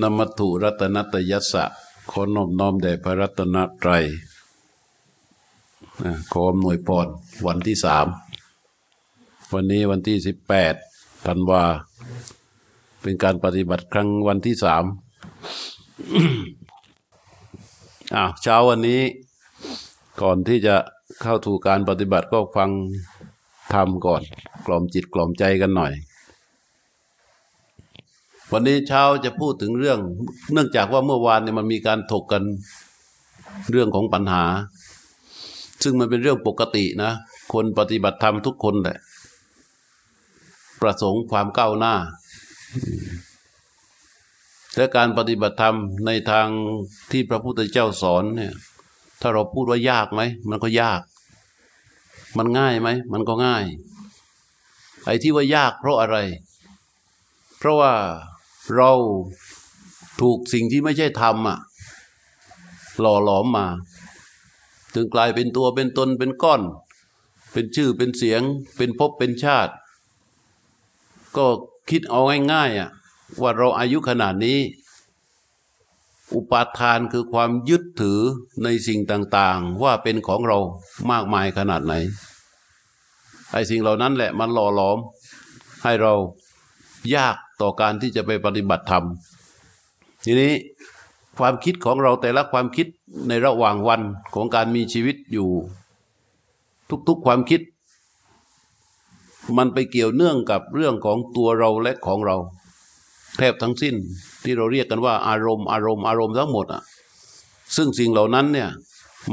นมัตถุรัตนตยัสสะขอนอบน้อมแด่พระรัตนตรัยขออำนวยพรวันที่สามวันนี้วันที่สิบแปดธันวา เป็นการปฏิบัติครั้งวันที่สามอ้าวเช้าวันนี้ก่อนที่จะเข้าถูกการปฏิบัติก็ฟังธรรมก่อน กล่อมจิตกล่อมใจกันหน่อย วันนี้เช้าจะพูดถึงเรื่อง เนื่องจากว่าเมื่อวานเนี่ยมันมีการถกกันเรื่องของปัญหา ซึ่งมันเป็นเรื่องปกตินะ คนปฏิบัติธรรมทุกคนแหละ ประสงค์ความก้าวหน้า และการปฏิบัติธรรมในทางที่พระพุทธเจ้าสอนเนี่ย ถ้าเราพูดว่ายากไหม มันก็ยาก มันง่ายไหม มันก็ง่าย ไอ้ที่ว่ายากเพราะอะไร เพราะว่า เราถูกสิ่งที่ไม่ใช่ธรรมอะหล่อหลอมมา จึงกลายเป็นตัวเป็นตนเป็นก้อน เป็นชื่อเป็นเสียง เป็นภพเป็นชาติ ก็คิดเอาง่ายๆอะว่าเราอายุขนาดนี้ อุปาทานคือความยึดถือในสิ่งต่างๆ ว่าเป็นของเรามากมายขนาดไหนไอ้สิ่งเหล่านั้นแหละมันหล่อหลอม ให้เรายาก ต่อการที่จะไปปฏิบัติธรรม ทีนี้ความคิดของเราแต่ละความคิดในระหว่างวันของการมีชีวิตอยู่ ทุกๆความคิด มันไปเกี่ยวเนื่องกับเรื่องของตัวเราและของเรา แทบทั้งสิ้นที่เราเรียกกันว่า อารมณ์อารมณ์อารมณ์ทั้งหมดอะซึ่งสิ่งเหล่านั้นเนี่ย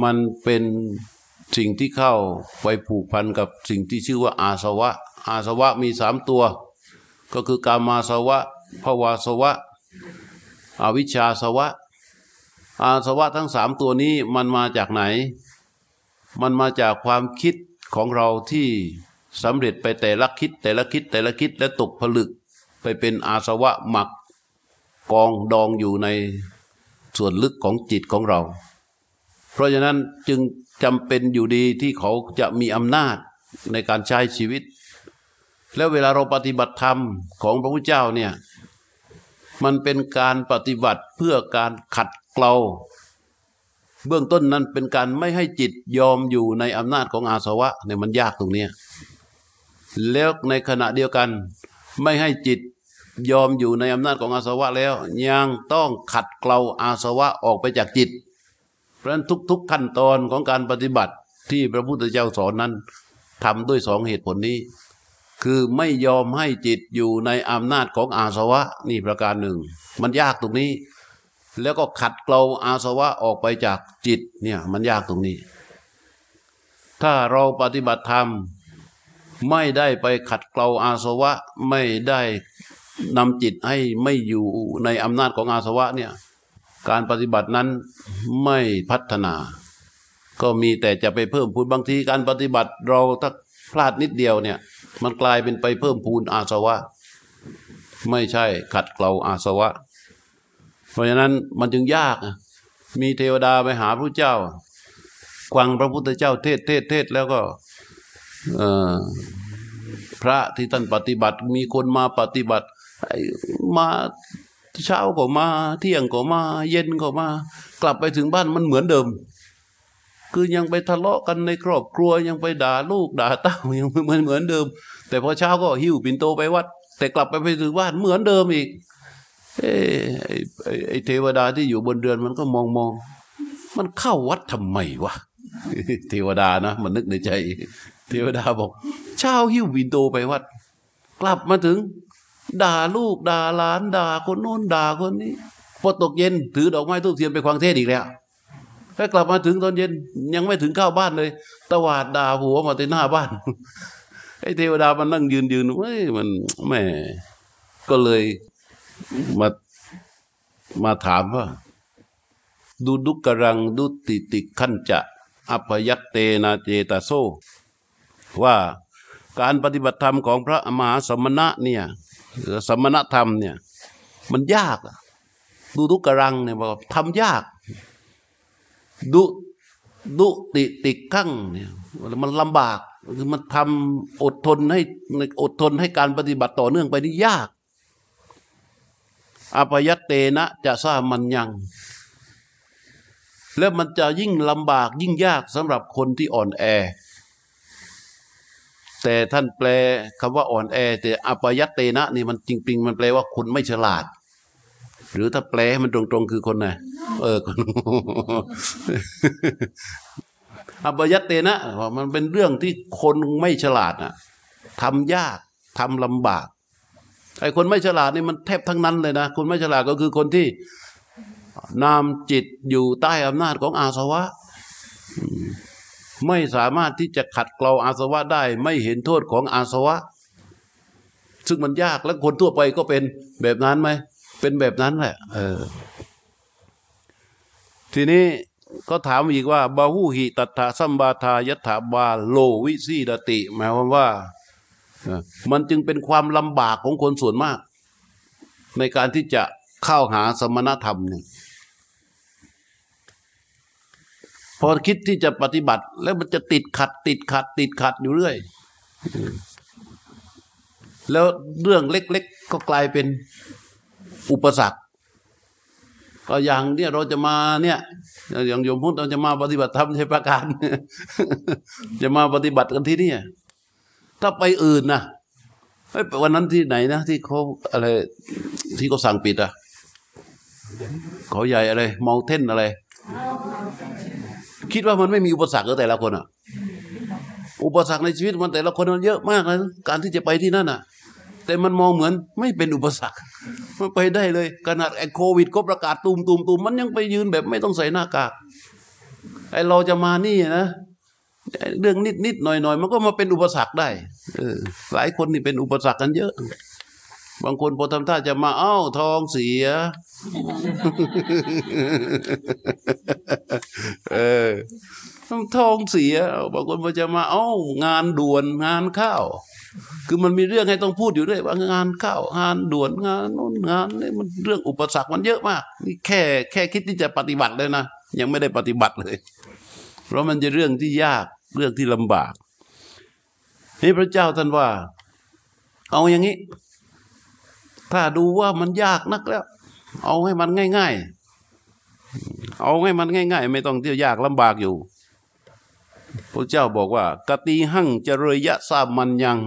มันเป็นสิ่งที่เข้าไปผูกพันกับสิ่งที่ชื่อว่าอาสวะ อาสวะมีสามตัว ก็คือกามาสวะภวาสวะ อวิชชาสวะ อาสวะทั้งสามตัวนี้มันมาจากไหน มันมาจากความคิดของเราที่สำเร็จไปแต่ละคิด แต่ละคิดแต่ละคิดและตกผลึกไปเป็นอาสวะหมักกองดองอยู่ในส่วนลึกของจิตของเรา เพราะฉะนั้นจึงจำเป็นอยู่ดีที่เขาจะมีอำนาจในการใช้ชีวิต แล้วเวลาเราปฏิบัติธรรมของพระพุทธเจ้าเนี่ย มันเป็นการปฏิบัติเพื่อการขัดเกลาเบื้องต้นนั้นเป็นการไม่ให้จิตยอมอยู่ในอำนาจของอาสวะเนี่ยมันยากตรงเนี้ยแล้วในขณะเดียวกัน ไม่ให้จิตยอมอยู่ในอำนาจของอาสวะแล้ว ยังต้องขัดเกลาอาสวะออกไปจากจิต เพราะฉะนั้นทุก ๆ ขั้นตอนของการปฏิบัติที่พระพุทธเจ้าสอนนั้นทำด้วยสองเหตุผลนี้ คือไม่ยอมให้จิตอยู่ในอำนาจของอาสวะนี่ประการหนึ่ง มันยากตรงนี้ แล้วก็ขัดเกลาอาสวะออกไปจากจิตเนี่ยมันยากตรงนี้ ถ้าเราปฏิบัติธรรม ไม่ได้ไปขัดเกลาอาสวะไม่ได้นำจิตให้ไม่อยู่ในอำนาจของอาสวะเนี่ยการปฏิบัตินั้นไม่พัฒนา ก็มีแต่จะไปเพิ่มพูนบางทีการปฏิบัติเราถ้า พลาดนิดเดียวเนี่ย มันกลายเป็นไปเพิ่มพูนอาสวะ ไม่ใช่ขัดเกลาอาสวะ เพราะฉะนั้นมันจึงยาก มีเทวดาไปหาพระเจ้าควังพระพุทธเจ้าเทศเทศเทศแล้วก็พระที่ท่านปฏิบัติ มีคนมาปฏิบัติมาเช้าก็มา เที่ยงก็มา เย็นก็มา กลับไปถึงบ้านมันเหมือนเดิม คือยังไปทะเลาะกันในครอบครัวยังไปด่าลูกด่าเต้ายังเหมือนเหมือนเดิม แต่พอเช้าก็หิ้วปิ่นโตไปวัด แต่กลับไปไปถึงบ้านเหมือนเดิมอีกเอ้ไอ้เทวดาที่อยู่บนเรือนมันก็มองมองมันเข้าวัดทำไมวะเทวดานะมันนึกในใจ เทวดาบอก เช้าหิ้วปิ่นโตไปวัด กลับมาถึง ด่าลูกด่าหลานด่าคนโน้นด่าคนนี้พอตกเย็นถือดอกไม้ทูบเทียนไปควางเทศอีกแล้ว ถ้ากลับมาถึงตอนเย็นยังไม่ถึงเข้าบ้านเลย ตวาดด่าหัวมาที่หน้าบ้านไอ้เทวดามันนั่งยืนยืนเฮ้ยมันแม่ก็เลยมามาถามว่า ดูดุกรังดุติติขันจะอภยัตเตนาเจตาโซ ว่าการปฏิบัติธรรมของพระมหาสมณะเนี่ยสมณธรรมเนี่ย มันยากดูทุกกรังเนี่ยบอกทำยาก ดุดุติติกั้งเนี่ยมันลำบากคือมันทำอดทนให้อดทนให้การปฏิบัติต่อเนื่องไปนี่ยากอปยัตเตนะจะสร้างมันยัง แล้วมันจะยิ่งลำบากยิ่งยากสำหรับคนที่อ่อนแอ แต่ท่านแปลคำว่าอ่อนแอ แต่อปยัตเตนะนี่มันจริงๆ มันแปลว่าคนไม่ฉลาด หรือถ้าแปลมันตรงๆคือคนไหนเออคนอปยัตเตนะว่ามันเป็นเรื่องที่คนไม่ฉลาดน่ะทำยากทำลำบากไอ้คนไม่ฉลาดนี่มันแทบทั้งนั้นเลยนะคนไม่ฉลาดก็คือคนที่นามจิตอยู่ใต้อำนาจของอาสวะ ไม่สามารถที่จะขัดเกลาอาสวะได้ ไม่เห็นโทษของอาสวะ ซึ่งมันยากแล้วคนทั่วไปก็เป็นแบบนั้นไหม เป็นแบบนั้นแหละ เออ ทีนี้ก็ถามอีกว่าบาหูหิตัตถะสัมบาทายถาบาโลวิสีดติหมายความว่า มันจึงเป็นความลำบากของคนส่วนมาก ในการที่จะเข้าหาสมณธรรมเนี่ยพอคิดที่จะปฏิบัติ แล้วมันจะติดขัด ติดขัด ติดขัดอยู่เรื่อย แล้วเรื่องเล็ก ๆ ก็กลายเป็น อุปสรรคก็อย่างเนี่ยเราจะมาเนี่ย อย่างโยมพูดเราจะมาปฏิบัติธรรมใช่ประการ จะมาปฏิบัติกันที่นี่ถ้าไปอื่นนะเฮ้วันนั้นที่ไหนนะที่เขาอะไร ที่เขาสั่งปิดอะเขาใหญ่อะไรเมาเทนอะไร คิดว่ามันไม่มีอุปสรรคกับแต่ละคนอะอุปสรรคในชีวิตมันแต่ละคนมันเยอะมากเลยการที่จะไปที่นั่นอะ แต่มันมองเหมือนไม่เป็นอุปสรรคมันไปได้เลยขนาดไอ้โควิด ก็ประกาศตูมตูมตูมมันยังไปยืนแบบไม่ต้องใส่หน้ากากไอ้เราจะมานี่นะเรื่องนิดนิดหน่อยหน่อยมันก็มาเป็นอุปสรรคได้เออหลายคนนี่เป็นอุปสรรคกันเยอะ บางคนพอทำท่าจะมาเอ้าทองเสีย เออ ทองเสียบางคนพอจะมาเอ้างานด่วนงานข้าว คือมันมีเรื่องให้ต้องพูดอยู่ด้วยว่างานข้าวงานด่วนงานโน้นงานนี่มันเรื่องอุปสรรคมันเยอะมากนี่แค่แค่คิดที่จะปฏิบัติเลยนะยังไม่ได้ปฏิบัติเลย เพราะมันจะเรื่องที่ยากเรื่องที่ลำบากนี่พระเจ้าท่านว่า เอาอย่างนี้ ถ้าดูว่ามันยากนักแล้ว เอาให้มันง่าย ๆ เอาให้มันง่าย ๆ ไม่ต้องเที่ยวยากลำบากอยู่ พระเจ้าบอกว่ากติหั่งเจริยะสามันยัง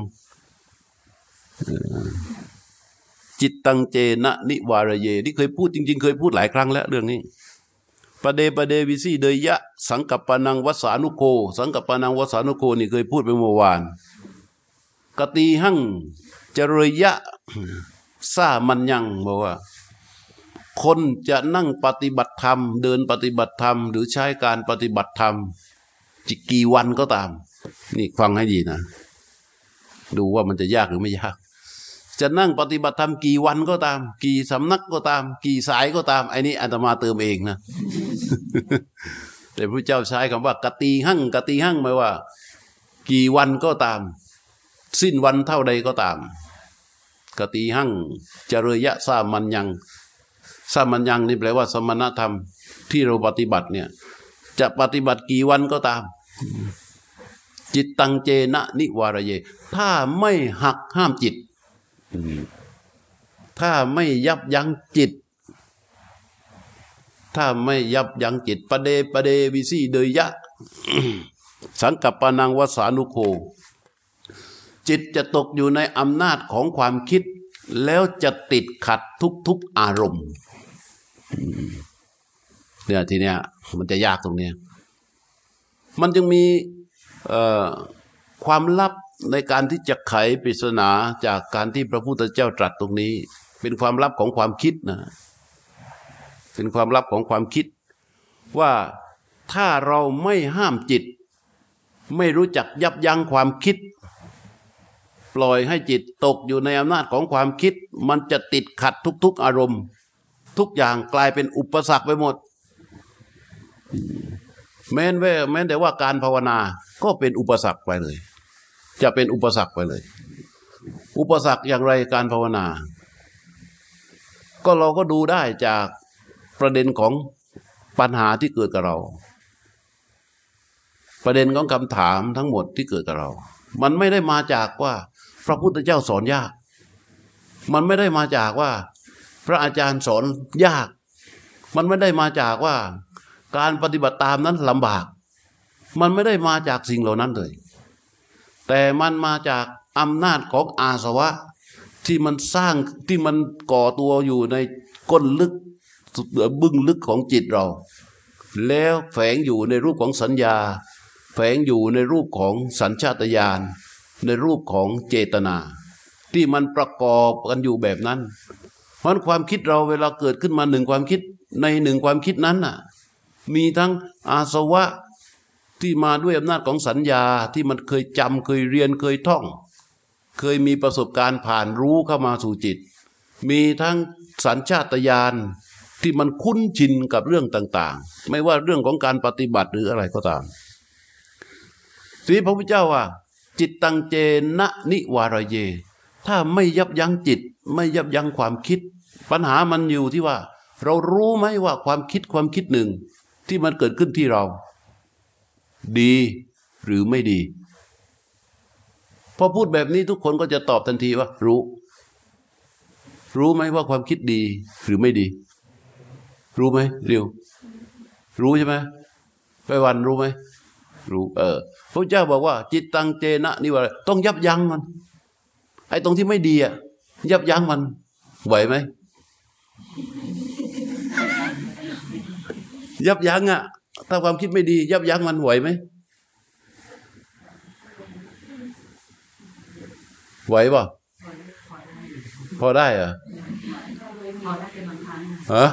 จิตตังเจนะนิวารเย ที่เคยพูดจริง ๆ เคยพูดหลายครั้งแล้วเรื่องนี้ปเดปเดวิสีเดยยะ สังกัปปนังวสานุโกสังกัปปนังวสานุโกนี่เคยพูดไปเมื่อวาน กติหั่งเจริยะซามันยังบอกว่า คนจะนั่งปฏิบัติธรรม เดินปฏิบัติธรรม หรือใช้การปฏิบัติธรรม กี่วันก็ตาม นี่ฟังให้ดีนะ ดูว่ามันจะยากหรือไม่ยาก จะนั่งปฏิบัติธรรมกี่วันก็ตาม กี่สำนักก็ตาม กี่สายก็ตามไอ้นี่อาตมาเติมเองนะแต่พระเจ้าใช้คำว่ากตีหั่งกตีหั่งหมายว่า กี่วันก็ตาม สิ้นวันเท่าใดก็ตาม กตีหั่งจริยะสามัญยังสามัญยังนี่แปลว่า สมณธรรมที่เราปฏิบัติเนี่ย จะปฏิบัติกี่วันก็ตาม จิตตังเจนะนิวารเย ถ้าไม่หักห้ามจิต ถ้าไม่ยับยั้งจิต ถ้าไม่ยับยั้งจิตปะเดปะเดวิสีเดยยะ สังกับปปนังวสานุโค จิตจะตกอยู่ในอำนาจของความคิด แล้วจะติดขัดทุกๆอารมณ์ เนี่ยทีเนี้ยมันจะยากตรงเนี้ยมันจึงมีความลับในการที่จะไขปริศนาจากการที่พระพุทธเจ้าตรัสตรงนี้ เป็นความลับของความคิดนะ เป็นความลับของความคิด ว่าถ้าเราไม่ห้ามจิต ไม่รู้จักยับยั้งความคิด ปล่อยให้จิตตกอยู่ในอำนาจของความคิด มันจะติดขัดทุก ๆอารมณ์ ทุกอย่างกลายเป็นอุปสรรคไปหมด แม้นว่แม้แต่ว่าการภาวนาก็เป็นอุปสรรคไปเลย จะเป็นอุปสรรคไปเลย อุปสรรคอย่างไรการภาวนา ก็เราก็ดูได้จากประเด็นของปัญหาที่เกิดกับเรา ประเด็นของคำถามทั้งหมดที่เกิดกับเรา มันไม่ได้มาจากว่า พระพุทธเจ้าสอนยาก มันไม่ได้มาจากว่า พระอาจารย์สอนยาก มันไม่ได้มาจากว่า การปฏิบัติตามนั้นลำบาก มันไม่ได้มาจากสิ่งเหล่านั้นเลย แต่มันมาจากอำนาจของอาสวะที่มันสร้างที่มันก่อตัวอยู่ในก้นลึกบึ้งลึกของจิตเรา แล้วแฝงอยู่ในรูปของสัญญา แฝงอยู่ในรูปของสัญชาตญาณในรูปของเจตนา ที่มันประกอบกันอยู่แบบนั้น เพราะความคิดเราเวลาเกิดขึ้นมาหนึ่งความคิดในหนึ่งความคิดนั้นน่ะ มีทั้งอาสวะที่มาด้วยอำนาจของสัญญาที่มันเคยจำเคยเรียนเคยท่อง เคยมีประสบการณ์ผ่านรู้เข้ามาสู่จิต มีทั้งสัญชาตญาณที่มันคุ้นชินกับเรื่องต่าง ๆ ไม่ว่าเรื่องของการปฏิบัติหรืออะไรก็ตามทีพระพุทธเจ้าว่า จิตตังเจนะนิวารเย ถ้าไม่ยับยั้งจิต ไม่ยับยั้งความคิด ปัญหามันอยู่ที่ว่า เรารู้ไหมว่าความคิดความคิดหนึ่ง ที่มันเกิดขึ้นที่เรา ดีหรือไม่ดี พอพูดแบบนี้ทุกคนก็จะตอบทันทีว่า รู้ รู้ไหมว่าความคิดดีหรือไม่ดี รู้ไหมเรียว รู้ใช่ไหมไปวันรู้ไหมรู้เออพระเจ้าบอกว่า จิตตังเจนะนี่ว่า ต้องยับยั้งมัน ไอ้ตรงที่ไม่ดีอะยับยั้งมันไหวไหม ยับยั้งอะ ถ้าความคิดไม่ดี ยับยั้งมันไหวไหมไหวป่ะพอได้เหรอพอได้เป็นบางครั้งฮะ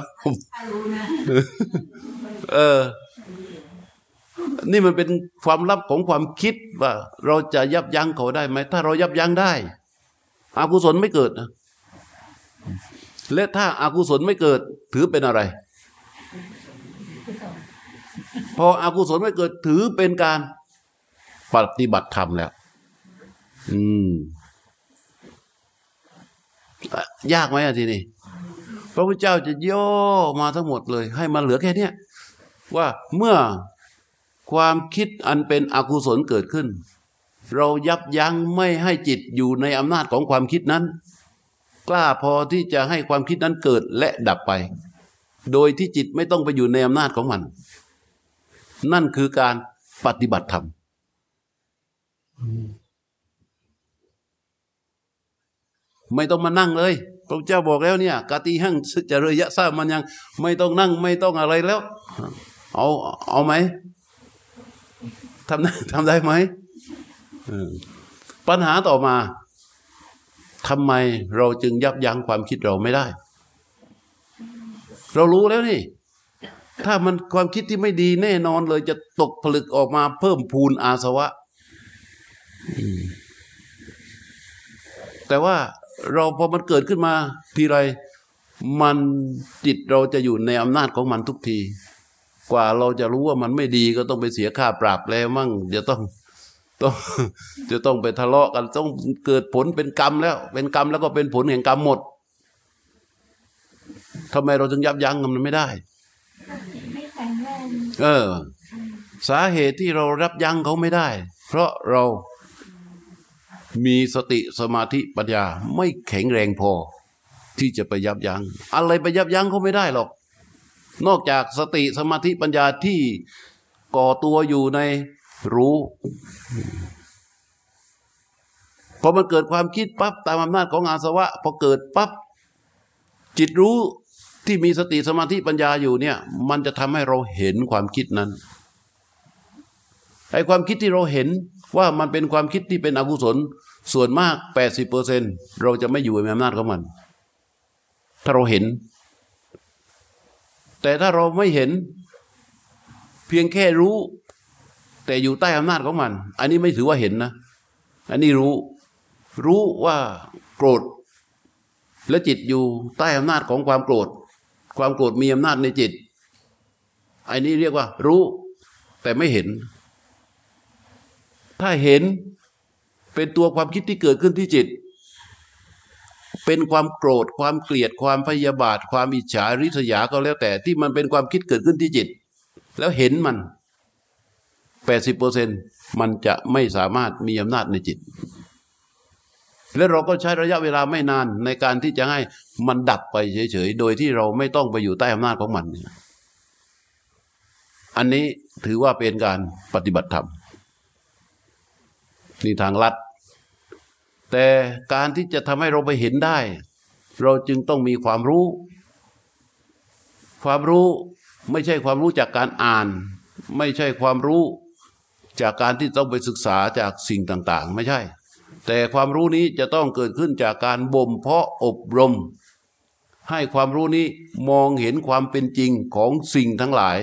เออ นี่มันเป็นความลับของความคิดว่า เราจะยับยั้งเขาได้ไหม ถ้าเรายับยั้งได้อากุศลไม่เกิดนะและถ้าอากุศลไม่เกิด ถือเป็นอะไร พออากุศลไม่เกิดถือเป็นการปฏิบัติธรรมแล้ว อืม ยากไหมอะทีนี้พระพุทธเจ้าจะย่อมาทั้งหมดเลย ให้มันเหลือแค่เนี้ยว่าเมื่อความคิดอันเป็นอกุศลเกิดขึ้น เรายับยั้งไม่ให้จิตอยู่ในอำนาจของความคิดนั้น กล้าพอที่จะให้ความคิดนั้นเกิดและดับไป โดยที่จิตไม่ต้องไปอยู่ในอำนาจของมัน นั่นคือการปฏิบัติธรรมไม่ต้องมานั่งเลย พระเจ้าบอกแล้วเนี่ยกาติหั่งสุจริยะทราบมันยัง ไม่ต้องนั่งไม่ต้องอะไรแล้ว เอาเอาไหมทำได้ทำได้ไหมปัญหาต่อมาทำไมเราจึงยับยั้งความคิดเราไม่ได้ เรารู้แล้วนี่ ถ้ามันความคิดที่ไม่ดีแน่นอนเลยจะตกผลึกออกมาเพิ่มพูนอาสวะ แต่ว่าเราพอมันเกิดขึ้นมาทีไร มันจิตเราจะอยู่ในอำนาจของมันทุกที กว่าเราจะรู้ว่ามันไม่ดีก็ต้องไปเสียค่าปรับแล้วมั่งจะต้องต้องจะต้องไปทะเลาะกัน ต้องเกิดผลเป็นกรรมแล้ว เป็นกรรมแล้วก็เป็นผลแห่งกรรมหมดทำไมเราถึงยับยั้งมันไม่ได้ เออ สาเหตุที่เรารับยั้งเขาไม่ได้ เพราะเรามีสติสมาธิปัญญาไม่แข็งแรงพอ ที่จะไปยับยัง้งอะไรไปยับยั้งเขาไม่ได้หรอก นอกจากสติสมาธิปัญญาที่ก่อตัวอยู่ในรู้พอมันเกิดความคิดปั๊บตามอำนาจของอาสวะพอเกิดปั๊บจิตรู้ ที่มีสติสมาธิปัญญาอยู่เนี่ย มันจะทำให้เราเห็นความคิดนั้นไอ้ความคิดที่เราเห็นว่ามันเป็นความคิดที่เป็นอกุศลส่วนมากแปดสิเปอร์เซนเราจะไม่อยู่ในอำนาจของมัน ถ้าเราเห็น แต่ถ้าเราไม่เห็น เพียงแค่รู้ แต่อยู่ใต้อำนาจของมัน อันนี้ไม่ถือว่าเห็นนะ อันนี้รู้ รู้ว่าโกรธ และจิตอยู่ใต้อำนาจของความโกรธ ความโกรธมีอำนาจในจิตอันนี้เรียกว่า รู้ แต่ไม่เห็น ถ้าเห็นเป็นตัวความคิดที่เกิดขึ้นที่จิต เป็นความโกรธ ความเกลียด ความพยาบาท ความอิจฉาริษยาก็แล้วแต่ ที่มันเป็นความคิดเกิดขึ้นที่จิต แล้วเห็นมันแปดสิบเปอร์เซ็นมันจะไม่สามารถมีอำนาจในจิต และเราก็ใช้ระยะเวลาไม่นานในการที่จะให้มันดับไปเฉยๆ โดยที่เราไม่ต้องไปอยู่ใต้อำนาจของมัน อันนี้ถือว่าเป็นการปฏิบัติธรรมนี่ทางลัด แต่การที่จะทำให้เราไปเห็นได้ เราจึงต้องมีความรู้ ความรู้ไม่ใช่ความรู้จากการอ่าน ไม่ใช่ความรู้จากการที่ต้องไปศึกษาจากสิ่งต่าง ๆ ไม่ใช่ แต่ความรู้นี้จะต้องเกิดขึ้นจากการบ่มเพาะอบรม ให้ความรู้นี้มองเห็นความเป็นจริงของสิ่งทั้งหลาย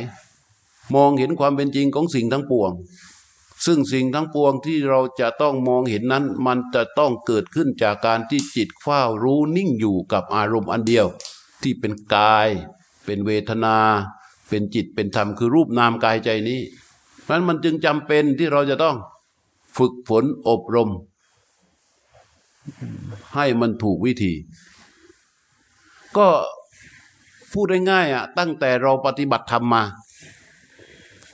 มองเห็นความเป็นจริงของสิ่งทั้งปวง ซึ่งสิ่งทั้งปวงที่เราจะต้องมองเห็นนั้น มันจะต้องเกิดขึ้นจากการที่จิตเฝ้ารู้นิ่งอยู่กับอารมณ์อันเดียว ที่เป็นกาย เป็นเวทนา เป็นจิตเป็นธรรมคือรูปนามกายใจนี้เพราะนั้นมันจึงจำเป็นที่เราจะต้องฝึกฝนอบรม ให้มันถูกวิธี ก็พูดได้ง่ายอะ ตั้งแต่เราปฏิบัติธรรมมา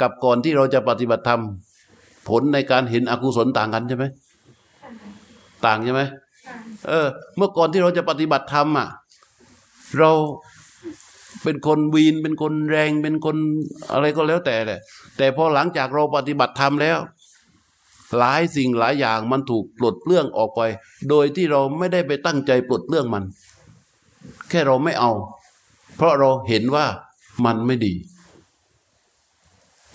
กับก่อนที่เราจะปฏิบัติธรรม ผลในการเห็นอกุศลต่างกันใช่ไหมต่างใช่ไหมเออ เมื่อก่อนที่เราจะปฏิบัติธรรมอะ เราเป็นคนวีนเป็นคนแรงเป็นคนอะไรก็แล้วแต่แหละแต่พอหลังจากเราปฏิบัติธรรมแล้ว หลายสิ่งหลายอย่างมันถูกปลดเปลื้องออกไป โดยที่เราไม่ได้ไปตั้งใจปลดเปลื้องมัน แค่เราไม่เอา เพราะเราเห็นว่ามันไม่ดี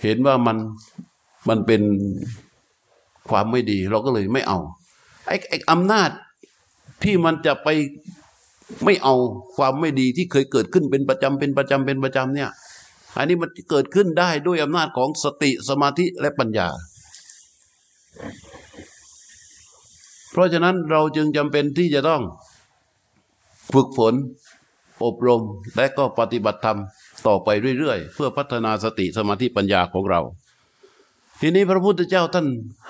เห็นว่ามันมันเป็นความไม่ดี เราก็เลยไม่เอาไอ้ไอ้อำนาจที่มันจะไปไม่เอาความไม่ดีที่เคยเกิดขึ้นเป็นประจำเป็นประจำเป็นประจำเนี่ย อันนี้มันเกิดขึ้นได้ด้วยอำนาจของสติสมาธิและปัญญา เพราะฉะนั้นเราจึงจำเป็นที่จะต้องฝึกฝน อบรมและก็ปฏิบัติธรรมต่อไปเรื่อยๆ เพื่อพัฒนาสติสมาธิปัญญาของเรา ทีนี้พระพุทธเจ้าท่าน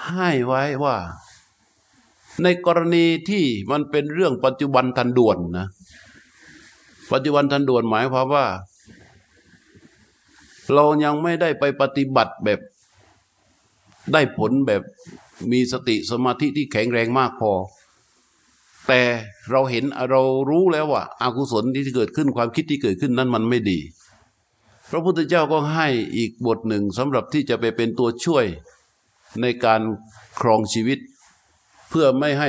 ให้ไว้ว่า ในกรณีที่มันเป็นเรื่องปัจจุบันทันด่วนนะปัจจุบันทันด่วนหมายความว่า เรายังไม่ได้ไปปฏิบัติแบบ ได้ผลแบบมีสติสมาธิที่แข็งแรงมากพอ แต่เราเห็นเรารู้แล้วว่าอากุศลที่เกิดขึ้นความคิดที่เกิดขึ้นนั้นมันไม่ดี พระพุทธเจ้าก็ให้อีกบทหนึ่งสำหรับที่จะไปเป็นตัวช่วยในการครองชีวิต เพื่อไม่ให้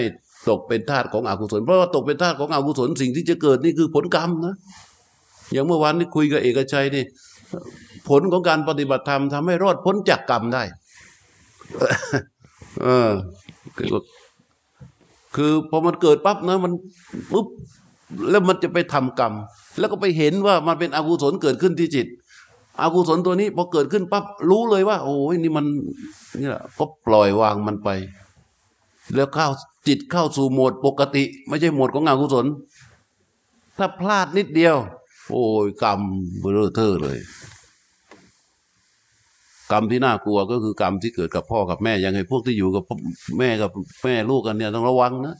ตกเป็นทาสของอกุศล เพราะว่าตกเป็นทาสของอกุศลสิ่งที่จะเกิดนี่คือผลกรรมนะอย่างเมื่อวานที่คุยกับเอกชัยนี่ผลของการปฏิบัติธรรมทำให้รอดพ้นจากกรรมได้ เออ คือพอมันเกิดปั๊บนะมันปุ๊บแล้วมันจะไปทำกรรม แล้วก็ไปเห็นว่ามันเป็นอกุศลเกิดขึ้นที่จิตอกุศลตัวนี้พอเกิดขึ้นปั๊บรู้เลยว่า โอ้ยนี่มันนี่แหละก็ปล่อยวางมันไป แล้วเข้าจิตเข้าสู่โหมดปกติ ไม่ใช่โหมดของอกุศล ถ้าพลาดนิดเดียว โอ้ยกรรมเบลอเทอเลย กรรมที่น่ากลัวก็คือกรรมที่เกิดกับพ่อกับแม่ยังไงพวกที่อยู่กับแม่กับแม่ลูกกันเนี่ยต้องระวังนะ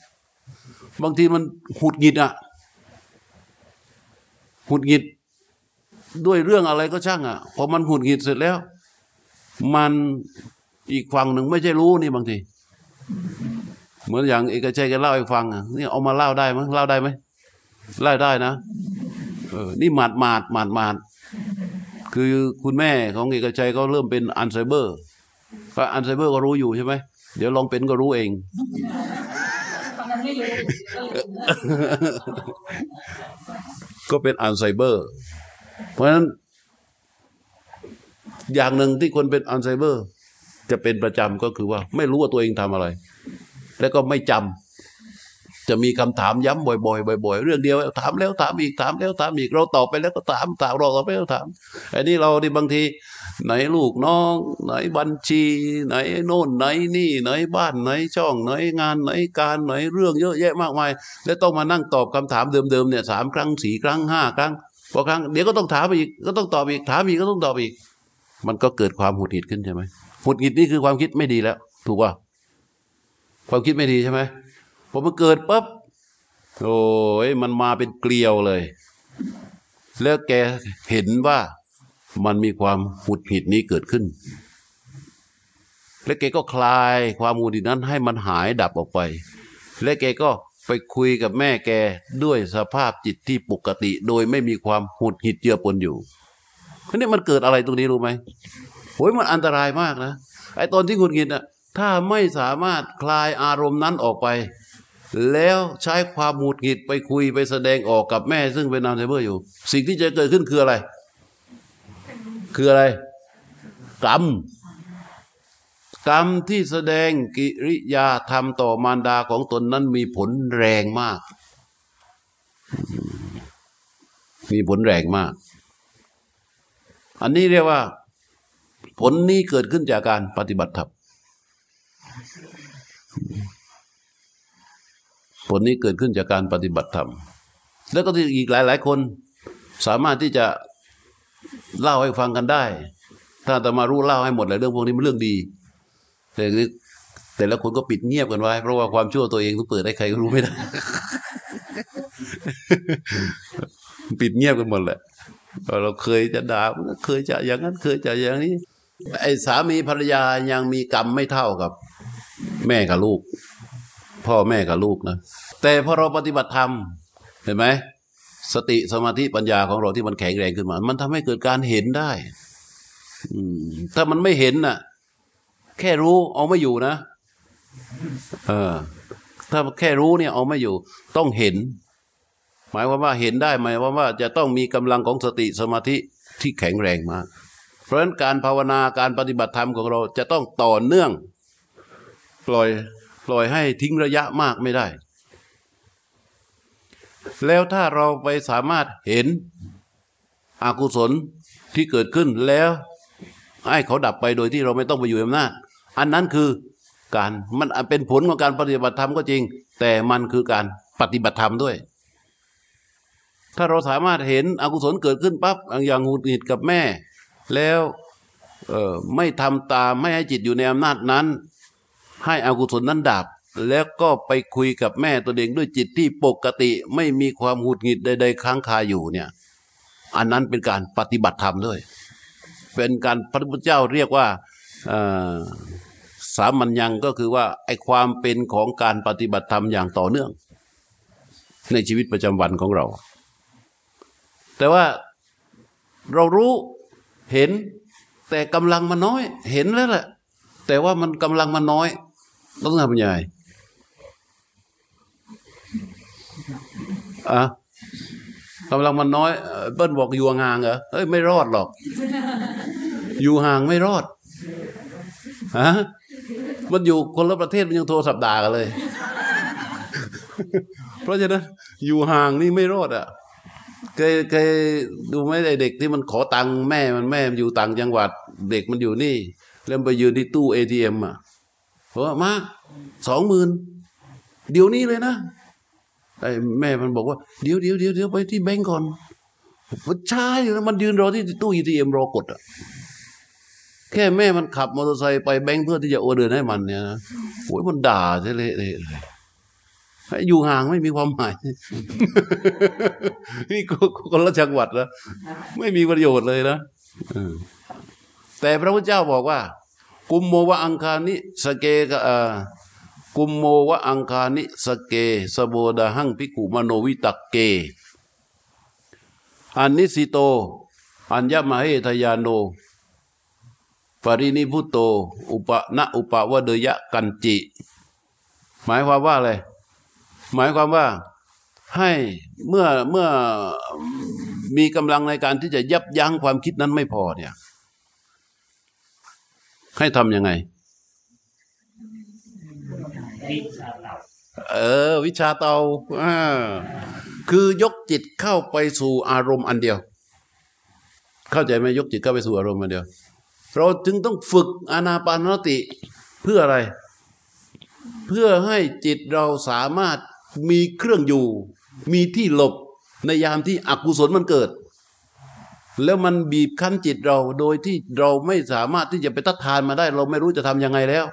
บางทีมันหุดหงิดอะหุดหงิดด้วยเรื่องอะไรก็ช่างอะพอมันหุดหงิดเสร็จแล้ว มันอีกฝั่งหนึ่งไม่ใช่รู้นี่บางที เหมือนอย่างเอกชัยแกเล่าให้ฟังอะนี่เอามาเล่าได้มั้ยเล่าได้ไหมเล่าได้นะเออนี่หมาดหมาดหมาดหมาด คือคุณแม่ของเอกชัยก็เริ่มเป็นอัลไซเมอร์ก็อัลไซเมอร์ก็รู้อยู่ใช่ไหมเดี๋ยวลองเป็นก็รู้เองตอนนั้นไม่รู้ก็เป็นอัลไซเมอร์ เพราะฉะนั้น อย่างหนึ่งที่คนเป็นอัลไซเมอร์ จะเป็นประจำก็คือว่า ไม่รู้ว่าตัวเองทำอะไร แล้วก็ไม่จำ จะมีคำถามย้ำบ่อยๆบ่อย ๆ เรื่องเดียวถามแล้วถามอีกถามแล้วถามอีกเราตอบไปแล้วก็ถามถามเราตอบไปแล้วถามอันนี้เราที่บางที ไหนลูกน้อง ไหนบัญชี ไหนโน่นไหนนี่ ไหนบ้านไหนช่อง ไหนงานไหนการไหนเรื่องเยอะแยะมากมาย แล้วต้องมานั่งตอบคำถามเดิมๆเนี่ยสามครั้งสี่ครั้งห้าครั้งพอครั้งเดี๋ยวก็ต้องถามอีกก็ต้องตอบอีกถามอีกก็ต้องตอบอีก มันก็เกิดความหงุดหงิดขึ้นใช่ไหมหงุดหงิดนี่คือความคิดไม่ดีแล้ว ถูกป่ะความคิดไม่ดีใช่ไหม พอมันเกิดปั๊บโอ้ยมันมาเป็นเกลียวเลย แล้วแกเห็นว่ามันมีความหุดหิดนี้เกิดขึ้น และแกก็คลายความหุดหิดนั้นให้มันหายดับออกไป และแกก็ไปคุยกับแม่แกด้วยสภาพจิตที่ปกติ โดยไม่มีความหุดหิดเจือปนอยู่เพราะนี่มันเกิดอะไรตรงนี้รู้ไหมโอ้ยมันอันตรายมากนะไอ้ตอนที่หุดหิดอะถ้าไม่สามารถคลายอารมณ์นั้นออกไป แล้วใช้ความหงุดหงิดไปคุยไปแสดงออกกับแม่ ซึ่งเป็นนามเทเบอร์อยู่ สิ่งที่จะเกิดขึ้นคืออะไร คืออะไร กรรม กรรมที่แสดงกิริยาทำต่อมารดาของตนนั้นมีผลแรงมาก มีผลแรงมาก อันนี้เรียกว่า ผลนี้เกิดขึ้นจากการปฏิบัติธรรม ผลนี้เกิดขึ้นจากการปฏิบัติธรรม แล้วก็ที่อีกหลาย ๆ คนสามารถที่จะเล่าให้ฟังกันได้ ถ้าแต่มารู้เล่าให้หมดเลยเรื่องพวกนี้มันเรื่องดี แต่แต่ละคนก็ปิดเงียบกันไว้ เพราะว่าความชั่วตัวเองต้องเปิดให้ใครก็รู้ไม่ได้ ปิดเงียบกันหมดแหละเราเคยจะด่าเคยจะอย่างนั้นเคยจะอย่างนี้ ไอ้สามีภรรยายังมีกรรมไม่เท่ากับ แม่กับลูก พ่อแม่กับลูกนะ แต่พอเราปฏิบัติธรรม เห็นไหมสติสมาธิปัญญาของเราที่มันแข็งแรงขึ้นมา มันทำให้เกิดการเห็นได้ อืถ้ามันไม่เห็นน่ะ แค่รู้เอาไม่อยู่นะเออถ้าแค่รู้เนี่ยเอาไม่อยู่ ต้องเห็น หมายความว่าเห็นได้หมายความว่าจะต้องมีกำลังของสติสมาธิที่แข็งแรงมาก เพราะฉะนั้นการภาวนาการปฏิบัติธรรมของเราจะต้องต่อเนื่อง ปล่อย ปล่อยให้ทิ้งระยะมากไม่ได้ แล้วถ้าเราไปสามารถเห็นอกุศลที่เกิดขึ้นแล้วให้เขาดับไปโดยที่เราไม่ต้องไปอยู่อำนาจอันนั้นคือการมันเป็นผลของการปฏิบัติธรรมก็จริง แต่มันคือการปฏิบัติธรรมด้วย ถ้าเราสามารถเห็นอกุศลเกิดขึ้นปั๊บอย่างหงุดหงิดกับแม่ แล้วไม่ทำตามไม่ให้จิตอยู่ในอำนาจนั้น ให้อกุศลนั้นดับ แล้วก็ไปคุยกับแม่ตัวเองด้วยจิตที่ปกติไม่มีความหงุดหงิดใดๆค้างคาอยู่เนี่ย อันนั้นเป็นการปฏิบัติธรรมด้วย เป็นการพระพุทธเจ้าเรียกว่าสามัญญังก็คือว่าไอความเป็นของการปฏิบัติธรรมอย่างต่อเนื่อง ในชีวิตประจำวันของเรา แต่ว่าเรารู้เห็นแต่กำลังมันน้อย เห็นแล้วแหละแต่ว่ามันกำลังมันน้อย ต้องทำยังไงอะกำลังมันน้อย เปิ้ลบอกอยู่ห่างเหรอเอ้ยไม่รอดหรอก อยู่ห่างไม่รอดฮะมันอยู่คนละประเทศมันยังโทรศัพท์ด่ากันเลย เพราะฉะนั้นอยู่ห่างนี่ไม่รอดอะเคยเคยดูไหมไอเด็กที่มันขอตังค์แม่มันแม่มันอยู่ต่างจังหวัด เด็กมันอยู่นี่ แล้วมันไปยืนที่ตู้เอทีเอ็มอะ บอกว่ามาสองหมื่นเดี๋ยวนี้เลยนะไอ้แม่มันบอกว่าเดี๋ยวเดี๋ยวเดี๋ยวเดี๋ยวไปที่แบงก์ก่อนมันช้าอยู่นะมันยืนรอที่ตู้เอทีเอ็มรอกดอะแค่แม่มันขับมอเตอร์ไซค์ไปแบงก์เพื่อที่จะโอนเงินให้มันเนี่ยนะโอ้ยมันด่าเละเลยเลยให้อยู่ห่างไม่มีความหมาย นี่ก็คนละจังหวัดนะไม่มีประโยชน์เลยนะแต่พระพุทธเจ้าบอกว่า กุมโมวะอังคานิสเกกะกุมโมวะอังคานิสเกสโบดาหังพิกุมโนวิตักเก อันนิสิโต อัญญมเหทยาโนปรินิพุโต อุปนะอุปวเดยะกันจิ หมายความว่าอะไร หมายความว่าให้เมื่อเมื่อมีกำลังในการที่จะยับยั้งความคิดนั้นไม่พอเนี่ย ให้ทำยังไง เออ วิชาเตาอ่าคือยกจิตเข้าไปสู่อารมณ์อันเดียว เข้าใจไหมยกจิตเข้าไปสู่อารมณ์อันเดียว เราจึงต้องฝึกอานาปานสติเพื่ออะไร เพื่อให้จิตเราสามารถมีเครื่องอยู่ มีที่หลบในยามที่อกุศลมันเกิด แล้วมันบีบคั้นจิตเราโดยที่เราไม่สามารถที่จะไปตัดทานมาได้ เราไม่รู้จะทำยังไงแล้ว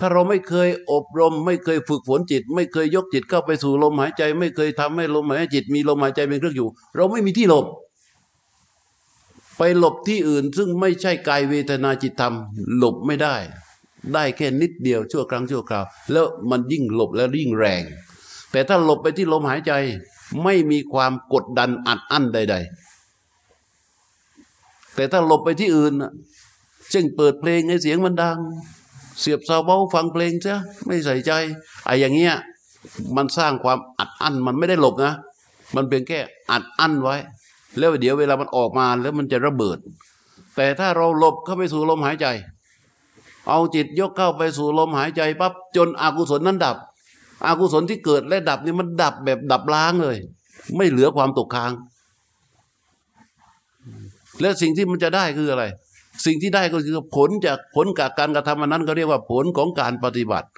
ถ้าเราไม่เคยอบรม ไม่เคยฝึกฝนจิต ไม่เคยยกจิตเข้าไปสู่ลมหายใจ ไม่เคยทำให้ลมหายใจจิต มีลมหายใจเป็นเครื่องอยู่ เราไม่มีที่หลบ ไปหลบที่อื่นซึ่งไม่ใช่กายเวทนาจิตธรรม หลบไม่ได้ ได้แค่นิดเดียวชั่วครั้งชั่วคราว แล้วมันยิ่งหลบแล้วยิ่งแรง แต่ถ้าหลบไปที่ลมหายใจ ไม่มีความกดดันอัดอั้นใด ๆ แต่ถ้าหลบไปที่อื่นเช่นเปิดเพลงให้เสียงมันดัง เสียบซาวเบาฟังเพลงซะไม่ใส่ใจไอ้อย่างเงี้ยมันสร้างความอัดอั้นมันไม่ได้หลบนะ มันเป็นแค่อัดอั้นไว้ แล้วเดี๋ยวเวลามันออกมาแล้วมันจะระเบิด แต่ถ้าเราหลบเข้าไปสู่ลมหายใจ เอาจิตยกเข้าไปสู่ลมหายใจปั๊บจนอกุศลนั้นดับ อกุศลที่เกิดและดับนี่มันดับแบบดับล้างเลย ไม่เหลือความตกค้าง และสิ่งที่มันจะได้คืออะไร สิ่งที่ได้ก็คือผลจากผลจากการกระทำอันนั้นก็เรียกว่าผลของการปฏิบัติ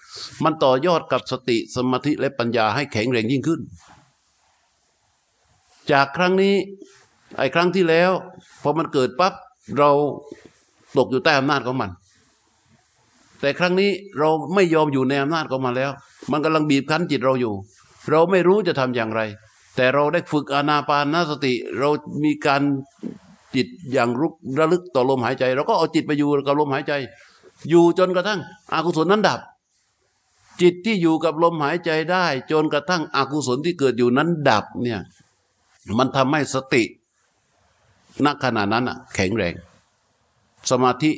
มันต่อยอดกับสติสมาธิและปัญญาให้แข็งแรงยิ่งขึ้น จากครั้งนี้ไอ้ครั้งที่แล้วพอมันเกิดปั๊บเราตกอยู่ใต้อำนาจของมัน แต่ครั้งนี้เราไม่ยอมอยู่ในอำนาจของมันแล้ว มันกำลังบีบคั้นจิตเราอยู่ เราไม่รู้จะทำอย่างไร แต่เราได้ฝึกอานาปานสติ เรามีการ จิตอย่างรุกระลึกต่อลมหายใจเราก็เอาจิตไปอยู่กับลมหายใจ อยู่จนกระทั่งอากุศลนั้นดับ จิตที่อยู่กับลมหายใจได้ จนกระทั่งอากุศลที่เกิดอยู่นั้นดับเนี่ยมันทำให้สติณขณะนั้นอะแข็งแรง สมาธิ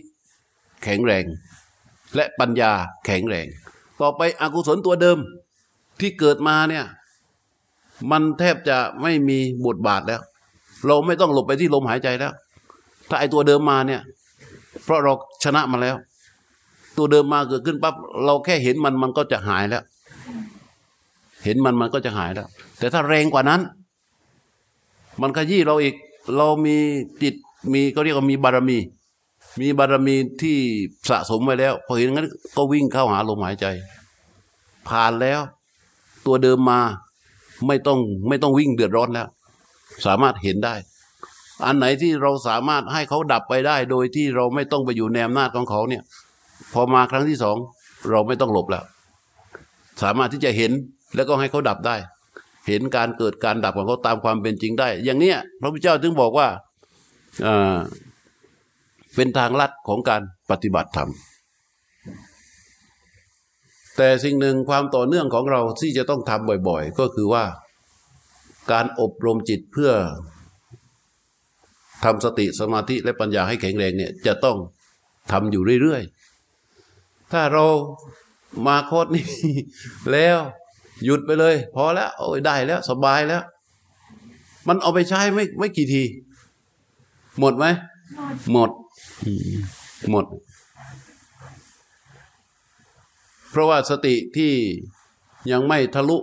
แข็งแรง และปัญญาแข็งแรง ต่อไปอกุศลตัวเดิมที่เกิดมาเนี่ยมันแทบจะไม่มีบทบาทแล้ว เราไม่ต้องหลบไปที่ลมหายใจแล้ว ถ้าไอตัวเดิมมาเนี่ย เพราะเราชนะมาแล้ว ตัวเดิมมาเกิดขึ้นปั๊บเราแค่เห็นมันมันก็จะหายแล้ว เห็นมันมันก็จะหายแล้ว แต่ถ้าแรงกว่านั้น มันขยี้เราอีก เรามีจิตมีก็เรียกว่ามีบารมี มีบารมีที่สะสมไว้แล้ว พอเห็นงั้นก็วิ่งเข้าหาลมหายใจ ผ่านแล้ว ตัวเดิมมาไม่ต้องไม่ต้องวิ่งเดือดร้อนแล้ว สามารถเห็นได้ อันไหนที่เราสามารถให้เขาดับไปได้ โดยที่เราไม่ต้องไปอยู่ในอำนาจของเขาเนี่ย พอมาครั้งที่สองเราไม่ต้องหลบแล้ว สามารถที่จะเห็นแล้วก็ให้เขาดับได้ เห็นการเกิดการดับของเขาตามความเป็นจริงได้ อย่างเนี้ยพระพุทธเจ้าถึงบอกว่าอ่าเป็นทางลัดของการปฏิบัติธรรม แต่สิ่งหนึ่งความต่อเนื่องของเราที่จะต้องทำบ่อย ๆ ก็คือว่า การอบรมจิตเพื่อทำสติสมาธิและปัญญาให้แข็งแรงเนี่ยจะต้องทำอยู่เรื่อยๆ ถ้าเรามาโคตรนี้แล้วหยุดไปเลย พอแล้วโอ้ยได้แล้วสบายแล้ว มันเอาไปใช้ไม่ไม่กี่ที หมดไหม หมดอืมหมด เพราะว่าสติที่ยังไม่ทะลุ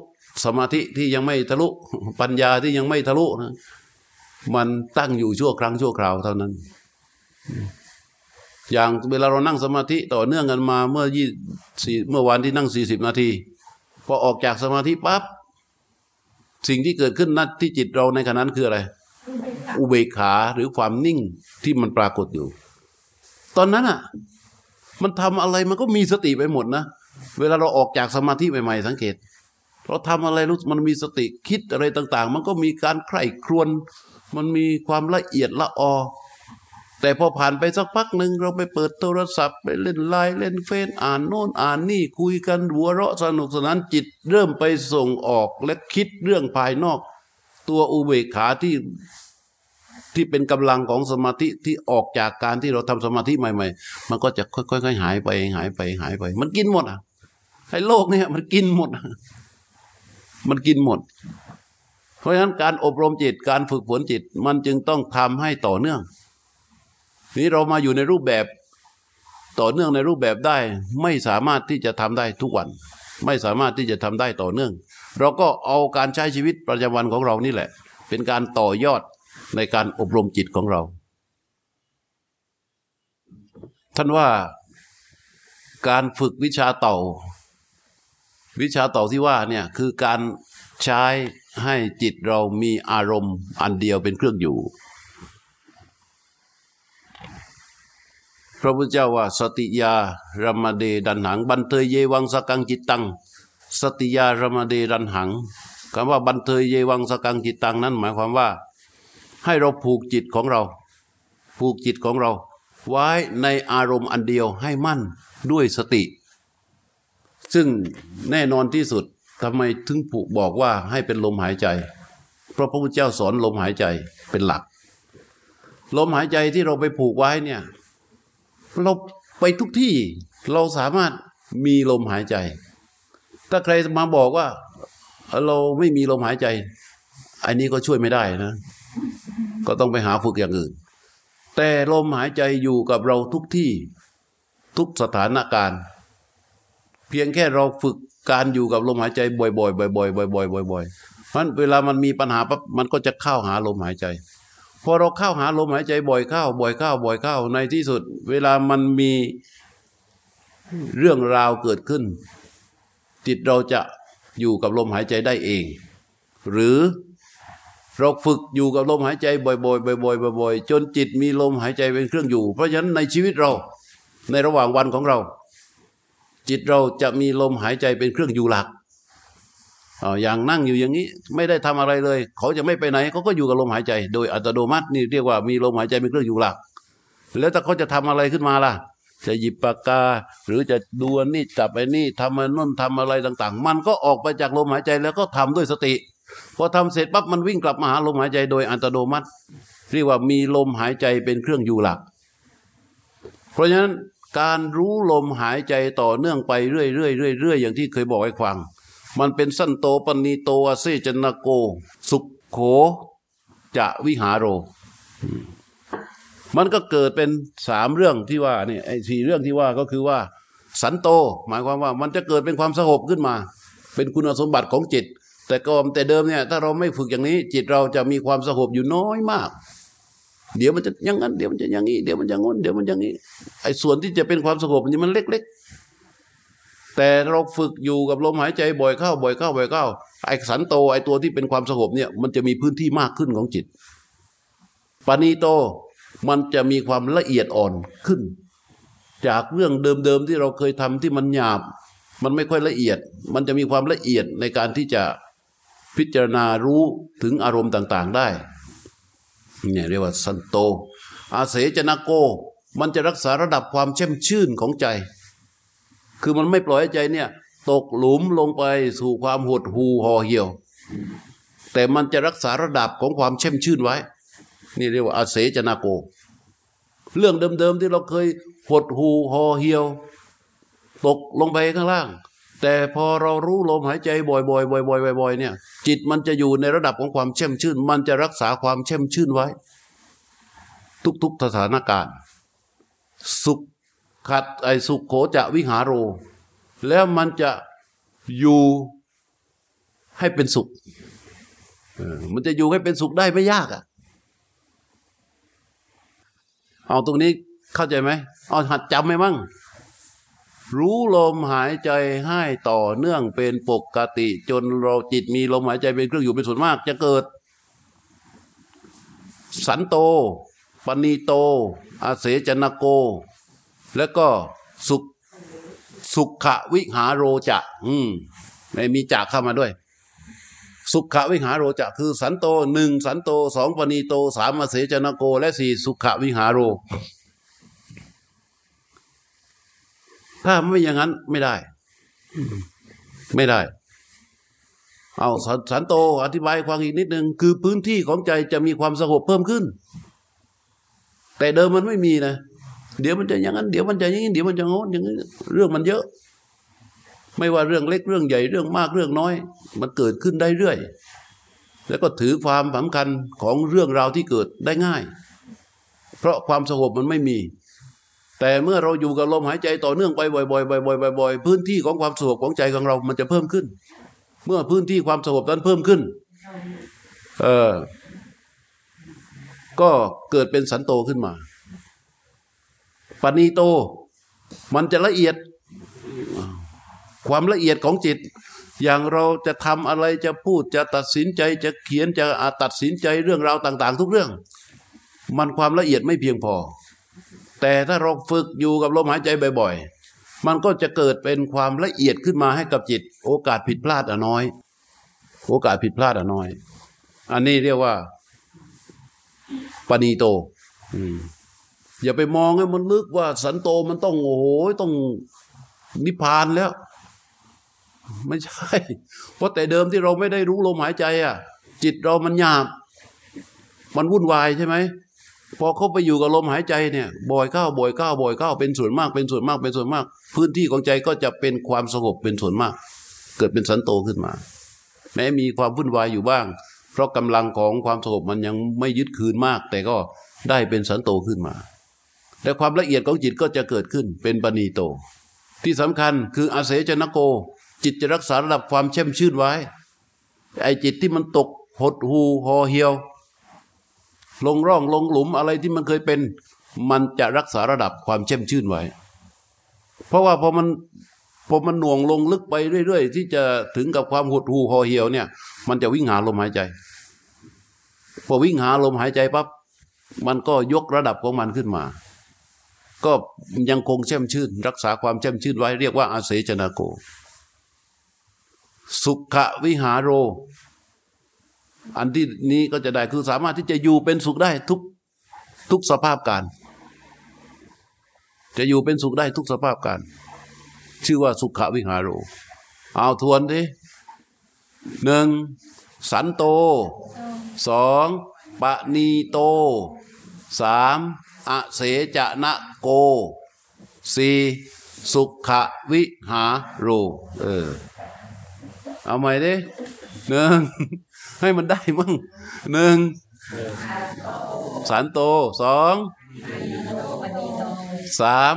สมาธิที่ยังไม่ทะลุปัญญาที่ยังไม่ทะลุนะมันตั้งอยู่ชั่วครั้งชั่วคราวเท่านั้น อย่างเวลาเรานั่งสมาธิต่อเนื่องกันมาเมื่อยี่สี่เมื่อวันที่นั่งสี่สิบนาทีพอออกจากสมาธิปั๊บสิ่งที่เกิดขึ้นนัดที่จิตเราในขณะนั้นคืออะไร อุเบกขาหรือความนิ่งที่มันปรากฏอยู่ ตอนนั้นอะ มันทำอะไรมันก็มีสติไปหมดนะ เวลาเราออกจากสมาธิใหม่ๆสังเกต เราทำอะไรรู้มันมีสติคิดอะไรต่าง ๆ มันก็มีการใคร่ครวญมันมีความละเอียดละออ แต่พอผ่านไปสักพักหนึ่งเราไปเปิดโทรศัพท์ไปเล่นไลน์เล่นเฟซอ่านโน่นอ่านนี่คุยกันหัวเราะสนุกสนานจิต เริ่มไปส่งออกและคิดเรื่องภายนอก ตัวอุเบกขาที่ที่เป็นกำลังของสมาธิที่ออกจากการที่เราทำสมาธิใหม่ ๆ มันก็จะค่อยๆหายไปหายไปหายไป มันกินหมดอะไอ้โลกเนี่ยมันกินหมด มันกินหมด เพราะฉะนั้นการอบรมจิตการฝึกฝนจิต มันจึงต้องทำให้ต่อเนื่อง นี้เรามาอยู่ในรูปแบบต่อเนื่องในรูปแบบได้ ไม่สามารถที่จะทำได้ทุกวัน ไม่สามารถที่จะทำได้ต่อเนื่อง เราก็เอาการใช้ชีวิตประจำวันของเรานี่แหละ เป็นการต่อยอดในการอบรมจิตของเรา ท่านว่าการฝึกวิชาเต่า วิชาต่าที่ว่าเนี่ยคือการใช้ให้จิตเรามีอารมณ์อันเดียวเป็นเครื่องอยู่ พระพุทธเจ้าว่าสติยารมเดดันหัง บันเทยเยวังสกังจิตตัง สติยารมเดดันหังคำว่าบันเทยเยวังสกังจิตตังนั้น หมายความว่า ให้เราผูกจิตของเรา ผูกจิตของเรา ไว้ในอารมณ์อันเดียวให้มั่นด้วยสติ ซึ่งแน่นอนที่สุดทำไมถึงผูกบอกว่าให้เป็นลมหายใจ เพราะพระพุทธเจ้าสอนลมหายใจเป็นหลัก ลมหายใจที่เราไปผูกไว้เนี่ยเราไปทุกที่เราสามารถมีลมหายใจ ถ้าใครมาบอกว่า เราไม่มีลมหายใจ อันนี้ก็ช่วยไม่ได้นะ ก็ต้องไปหาฝึกอย่างอื่น แต่ลมหายใจอยู่กับเราทุกที่ ทุกสถานการณ์ เพียงแค่เราฝึกการอยู่กับลมหายใจบ่อยๆบ่อยๆบ่อยๆบ่อยๆบ่อยๆเพราะนั้นเวลามันมีปัญหาปั๊บมันก็จะเข้าหาลมหายใจ พอเราเข้าหาลมหายใจบ่อยเข้า บ่อยเข้า บ่อยเข้า ในที่สุด เวลามันมีเรื่องราวเกิดขึ้น จิตเราจะอยู่กับลมหายใจได้เอง หรือเราฝึกอยู่กับลมหายใจบ่อยๆบ่อยๆบ่อยๆจนจิตมีลมหายใจเป็นเครื่องอยู่ เพราะฉะนั้นในชีวิตเราในระหว่างวันของเรา จิตเราจะมีลมหายใจเป็นเครื่องอยู่หลักอย่างนั่งอยู่อย่างนี้ไม่ได้ทำอะไรเลย เขาจะไม่ไปไหนเขาก็อยู่กับลมหายใจ โดยอัตโนมัตินี่เรียกว่ามีลมหายใจเป็นเครื่องอยู่หลัก แล้วถ้าเขาจะทำอะไรขึ้นมาล่ะ จะหยิบปากกา หรือจะดูนนี่จับไอ้นี่ทำอันนู่นทำอะไรต่าง ๆ มันก็ออกไปจากลมหายใจแล้วก็ทำด้วยสติพอทำเสร็จปั๊บมันวิ่งกลับมาหาลมหายใจโดยอัตโนมัติ เรียกว่ามีลมหายใจเป็นเครื่องอยู่หลัก เพราะฉะนั้น การรู้ลมหายใจต่อเนื่องไปเรื่อยๆเรื่อยๆอย่างที่เคยบอกให้ฟัง มันเป็นสั้นโตปณีโตอาเซจนะโก สุขโขจะวิหารโร มันก็เกิดเป็นสามเรื่องที่ว่าเนี่ยไอ้สี่เรื่องที่ว่าก็คือว่า สันโต หมายความว่ามันจะเกิดเป็นความสงบขึ้นมา เป็นคุณสมบัติของจิต แต่ก็แต่เดิมเนี่ยถ้าเราไม่ฝึกอย่างนี้ จิตเราจะมีความสงบอยู่น้อยมาก เดี๋ยวมันจะอย่างนั้นเดี๋ยวมันจะอย่างนี้เดี๋ยวมันจะงนเดี๋ยวมันอย่างนี้ ไอ้ส่วนที่จะเป็นความสงบนี่มันเล็ก ๆ แต่เราฝึกอยู่กับลมหายใจบ่อยเข้า บ่อยเข้าบ่อยเข้าไอ้สันโตไอ้ตัวที่เป็นความสงบเนี่ย มันจะมีพื้นที่มากขึ้นของจิตปานีโตมันจะมีความละเอียดอ่อนขึ้น จากเรื่องเดิมๆที่เราเคยทำที่มันหยาบ มันไม่ค่อยละเอียด มันจะมีความละเอียดในการที่จะพิจารณารู้ถึงอารมณ์ต่าง ๆ ได้ เนี่ยเรียกว่าสันโต อาเสจนะโก มันจะรักษาระดับความเช่มชื่นของใจ คือมันไม่ปล่อยให้ใจเนี่ย ตกหลุมลงไปสู่ความหดหูห่อเหี่ยว แต่มันจะรักษาระดับของความเช่มชื่นไว้ นี่เรียกว่าอาเสจนะโก เรื่องเดิมๆที่เราเคยหดหูห่อเหี่ยว ตกลงไปข้างล่าง แต่พอเรารู้ลมหายใจบ่อยๆบ่อยๆบ่อยๆเนี่ย จิตมันจะอยู่ในระดับของความเช่มชื่น มันจะรักษาความเช่มชื่นไว้ ทุกๆสถานการณ์ สุขขัดไอสุขโขจะวิหารโร แล้วมันจะอยู่ให้เป็นสุขมันจะอยู่ให้เป็นสุขได้ไม่ยากอะ เอาตรงนี้เข้าใจไหมเอาหัดจำไหมมั่ง รู้ลมหายใจให้ต่อเนื่องเป็นปกติ จนเราจิตมีลมหายใจเป็นเครื่องอยู่เป็นส่วนมาก จะเกิด สันโตปณีโต อาเสจนะโก แล้วก็สุขสุขวิหารโรจะ อืมไม่มีจากเข้ามาด้วย สุขวิหารโรจะคือสันโตหนึ่งสันโตสองปณีโตสามอาเสจนะโก และสี่สุขวิหารโร ถ้าไม่อย่างนั้นไม่ได้ ไม่ได้ เอาสนสันโตอธิบายความอีกนิดนึงคือพื้นที่ของใจจะมีความสงบเพิ่มขึ้น แต่เดิมมันไม่มีนะเดี๋ยวมันจะอย่างนั้นเดี๋ยวมันจะอย่างนี้เดี๋ยวมันจะงดอย่างนี้เรื่องมันเยอะ ไม่ว่าเรื่องเล็กเรื่องใหญ่เรื่องมากเรื่องน้อย มันเกิดขึ้นได้เรื่อย แล้วก็ถือความสำคัญของเรื่องราวที่เกิดได้ง่าย เพราะความสงบมันไม่มี แต่เมื่อเราอยู่กับลมหายใจต่อเนื่องไปบ่อยๆบ่อยๆบ่อยๆพื้นที่ของความสงบของใจของเรา มันจะเพิ่มขึ้น เมื่อพื้นที่ความสงบนั้นเพิ่มขึ้น เออ ก็เกิดเป็นสันโตขึ้นมาปณีโต มันจะละเอียด ความละเอียดของจิต อย่างเราจะทำอะไรจะพูดจะตัดสินใจจะเขียนจะตัดสินใจเรื่องราวต่าง ๆ ทุกเรื่อง มันความละเอียดไม่เพียงพอ แต่ถ้าเราฝึกอยู่กับลมหายใจบ่อย ๆ มันก็จะเกิดเป็นความละเอียดขึ้นมาให้กับจิต โอกาสผิดพลาดอะน้อย โอกาสผิดพลาดอะน้อย อันนี้เรียกว่าปณีโตอืมอย่าไปมองให้มันลึกว่าสันโตมันต้องโอ้โหต้องนิพพานแล้ว ไม่ใช่ เพราะแต่เดิมที่เราไม่ได้รู้ลมหายใจ อะ จิตเรามันหยาบ มันวุ่นวายใช่ไหม พอเข้าไปอยู่กับลมหายใจเนี่ยบ่อยเข้าบ่อยเข้าบ่อยเข้าเป็นส่วนมาก เป็นส่วนมากเป็นส่วนมาก พื้นที่ของใจก็จะเป็นความสงบเป็นส่วนมาก เกิดเป็นสันโตขึ้นมา แม้มีความวุ่นวายอยู่บ้าง เพราะกำลังของความสงบมันยังไม่ยึดคืนมาก แต่ก็ได้เป็นสันโตขึ้นมาแต่ความละเอียดของจิตก็จะเกิดขึ้นเป็นปณีโต ที่สำคัญคืออาเสจนโก จิตจะรักษาระดับความเข้มชื่นไว้ ไอ้จิตที่มันตกหดหูห่อเหี่ยว ลงร่องลงหลุมอะไรที่มันเคยเป็น มันจะรักษาระดับความเข้มชื่นไว้ เพราะว่าพอมันพอมันหน่วงลงลึกไปเรื่อย ๆ ที่จะถึงกับความหดหูห่อเหี่ยวเนี่ย มันจะวิ่งหาลมหายใจ พอวิ่งหาลมหายใจปั๊บมันก็ยกระดับของมันขึ้นมา ก็ยังคงแช่มชื่น รักษาความแช่มชื่นไว้เรียกว่าอาเสจนาโก สุขวิหารโร อันที่นี้ก็จะได้คือสามารถที่จะอยู่เป็นสุขได้ทุกทุกสภาพการ จะอยู่เป็นสุขได้ทุกสภาพการ ชื่อว่าสุขวิหารโรเอาทวนดิหนึ่งสันโตสองปะนีโตสามอเสจะนะโกสี่สุขวิหารโรเออเอาใหม่ดิหนึ่ง ให้มันได้มั่งหนึ่งสันโตสองสาม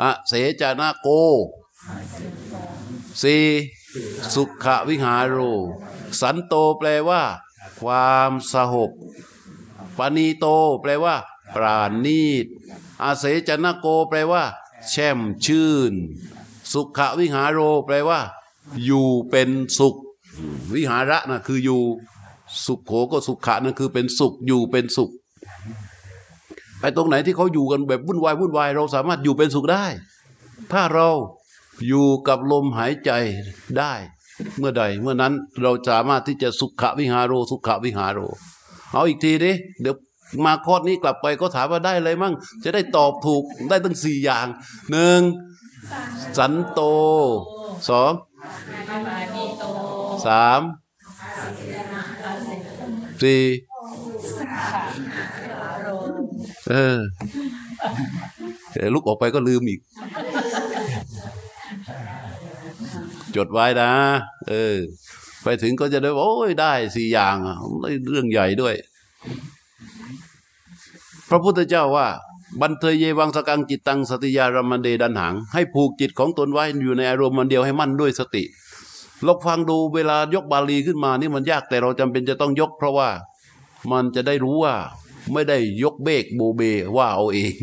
อะเสจานาโกสี่สุขวิหารโรสันโตแปลว่า ความสหบปานีโตแปลว่า ปราณีตอาเสจนาโกแปลว่า แช่มชื่น สุขวิหารโร แปลว่า อยู่เป็นสุข วิหาระนะคืออยู่สุขโขก็สุขะนั่นคือเป็นสุขอยู่เป็นสุขไปตรงไหนที่เขาอยู่กันแบบวุ่นวายวุ่นวายเราสามารถอยู่เป็นสุขได้ ถ้าเราอยู่กับลมหายใจได้ เมื่อใด เมื่อนั้นเราสามารถที่จะสุขวิหารโรสุขวิหารโร เอาอีกทีดิเดี๋ยวมาคอนี้กลับไปก็ถามว่าได้อะไรมั่ง จะได้ตอบถูกได้ตั้งสี่อย่างหนึ่งสันโตสอง สามสี่เออเดี๋ยวลุกออกไปก็ลืมอีก จดไว้นะ เออ ไปถึงก็จะได้ว่าโอ้ยได้สี่อย่างอะเรื่องใหญ่ด้วย พระพุทธเจ้าว่า บันเทยเยวังสกังจิตตังสติยารมันเดดันหัง ให้ผูกจิตของตนไว้อยู่ในอารมณ์มันเดียวให้มั่นด้วยสติลองฟังดูเวลายกบาลีขึ้นมานี่มันยากแต่เราจำเป็นจะต้องยก เพราะว่ามันจะได้รู้ว่าไม่ได้ยกเบกโบเบว่าเอาเอง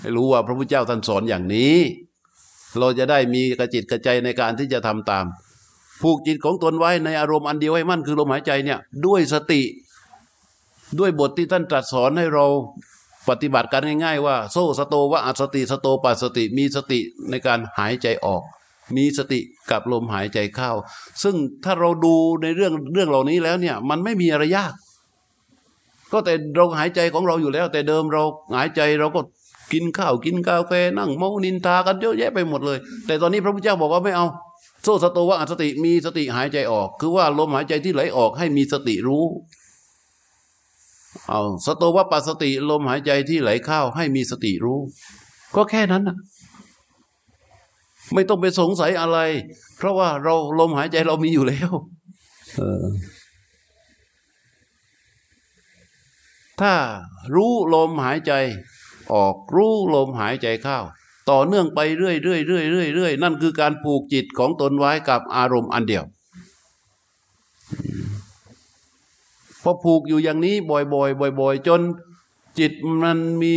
ให้รู้ว่าพระพุทธเจ้าท่านสอนอย่างนี้ เราจะได้มีกระจิตกระใจในการที่จะทำตาม ผูกจิตของตนไว้ในอารมณ์อันเดียวให้มั่นคือลมหายใจเนี่ย ด้วยสติ ด้วยบทที่ท่านตรัสสอนให้เรา ปฏิบัติกันง่ายๆว่า โซสโตวะอัสติสโตปัสติมีสติในการหายใจออก มีสติกับลมหายใจเข้า ซึ่งถ้าเราดูในเรื่องเรื่องเหล่านี้แล้วเนี่ยมันไม่มีอะไรยาก ก็แต่เราหายใจของเราอยู่แล้ว แต่เดิมเราหายใจเราก็กินข้าวกินกาแฟนั่งเมานินทากันเยอะแยะไปหมดเลย แต่ตอนนี้พระพุทธเจ้าบอกว่าไม่เอาโซสโตวะอัสติมีสติหายใจออก คือว่าลมหายใจที่ไหลออกให้มีสติรู้ เอาสโตวปัสสติลมหายใจที่ไหลเข้าให้มีสติรู้ ก็แค่นั้นนะไม่ต้องไปสงสัยอะไร เพราะว่าเราลมหายใจเรามีอยู่แล้วถ้ารู้ลมหายใจ ออกรู้ลมหายใจเข้า ต่อเนื่องไปเรื่อยเรื่อยเรื่อยเรื่อยเรื่อยนั่นคือการผูกจิตของตนไว้กับอารมณ์อันเดียว พอผูกอยู่อย่างนี้บ่อยๆบ่อยๆจนจิตมันมี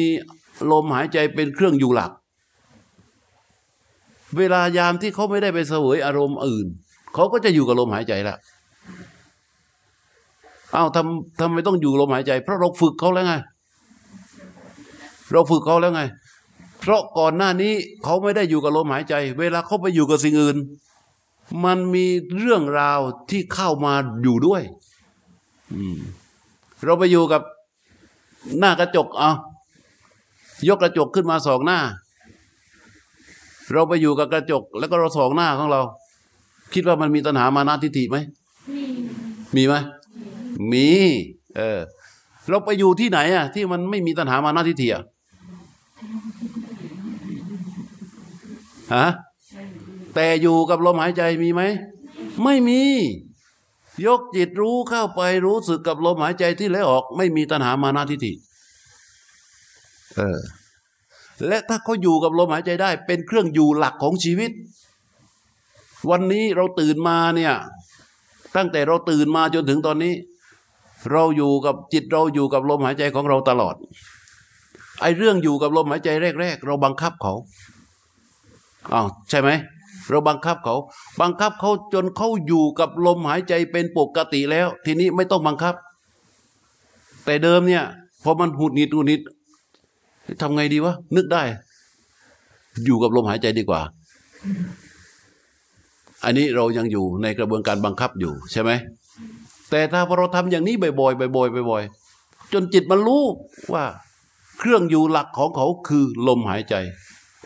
ลมหายใจเป็นเครื่องอยู่หลัก เวลายามที่เขาไม่ได้ไปเสวยอารมณ์อื่น เขาก็จะอยู่กับลมหายใจละอ้าวทำทำไมต้องอยู่ลมหายใจ เพราะเราฝึกเขาแล้วไง เราฝึกเขาแล้วไง เพราะก่อนหน้านี้เขาไม่ได้อยู่กับลมหายใจ เวลาเขาไปอยู่กับสิ่งอื่น มันมีเรื่องราวที่เข้ามาอยู่ด้วย เราไปอยู่กับหน้ากระจกเอายกกระจกขึ้นมาสองหน้า เราไปอยู่กับกระจก แล้วก็เราส่องหน้าของเรา คิดว่ามันมีตัณหามานาทิฏฐิไหมมีมีไหมมี เออ เราไปอยู่ที่ไหนอะ ที่มันไม่มีตัณหามานาทิฏฐิอะฮะแต่อยู่กับลมหายใจมีไหม ไม่มี ยกจิตรู้เข้าไปรู้สึกกับลมหายใจที่ไหลออก ไม่มีตัณหามานาทิฏฐิเออและถ้าเขาอยู่กับลมหายใจได้ เป็นเครื่องอยู่หลักของชีวิต วันนี้เราตื่นมาเนี่ย ตั้งแต่เราตื่นมาจนถึงตอนนี้ เราอยู่กับจิตเราอยู่กับลมหายใจของเราตลอด ไอ้เรื่องอยู่กับลมหายใจแรก ๆ เราบังคับเขาอ้าวใช่ไหม เราบังคับเขา บังคับเขาจนเขาอยู่กับลมหายใจเป็นปกติแล้ว ทีนี้ไม่ต้องบังคับ แต่เดิมเนี่ยพอมันหุดหงิดหุดหงิดทำไงดีวะนึกได้ อยู่กับลมหายใจดีกว่า อันนี้เรายังอยู่ในกระบวนการบังคับอยู่ใช่ไหมแต่ถ้าพอเราทำอย่างนี้บ่อยๆบ่อยๆบ่อยๆจนจิตมันรู้ว่า เครื่องอยู่หลักของเขาคือลมหายใจ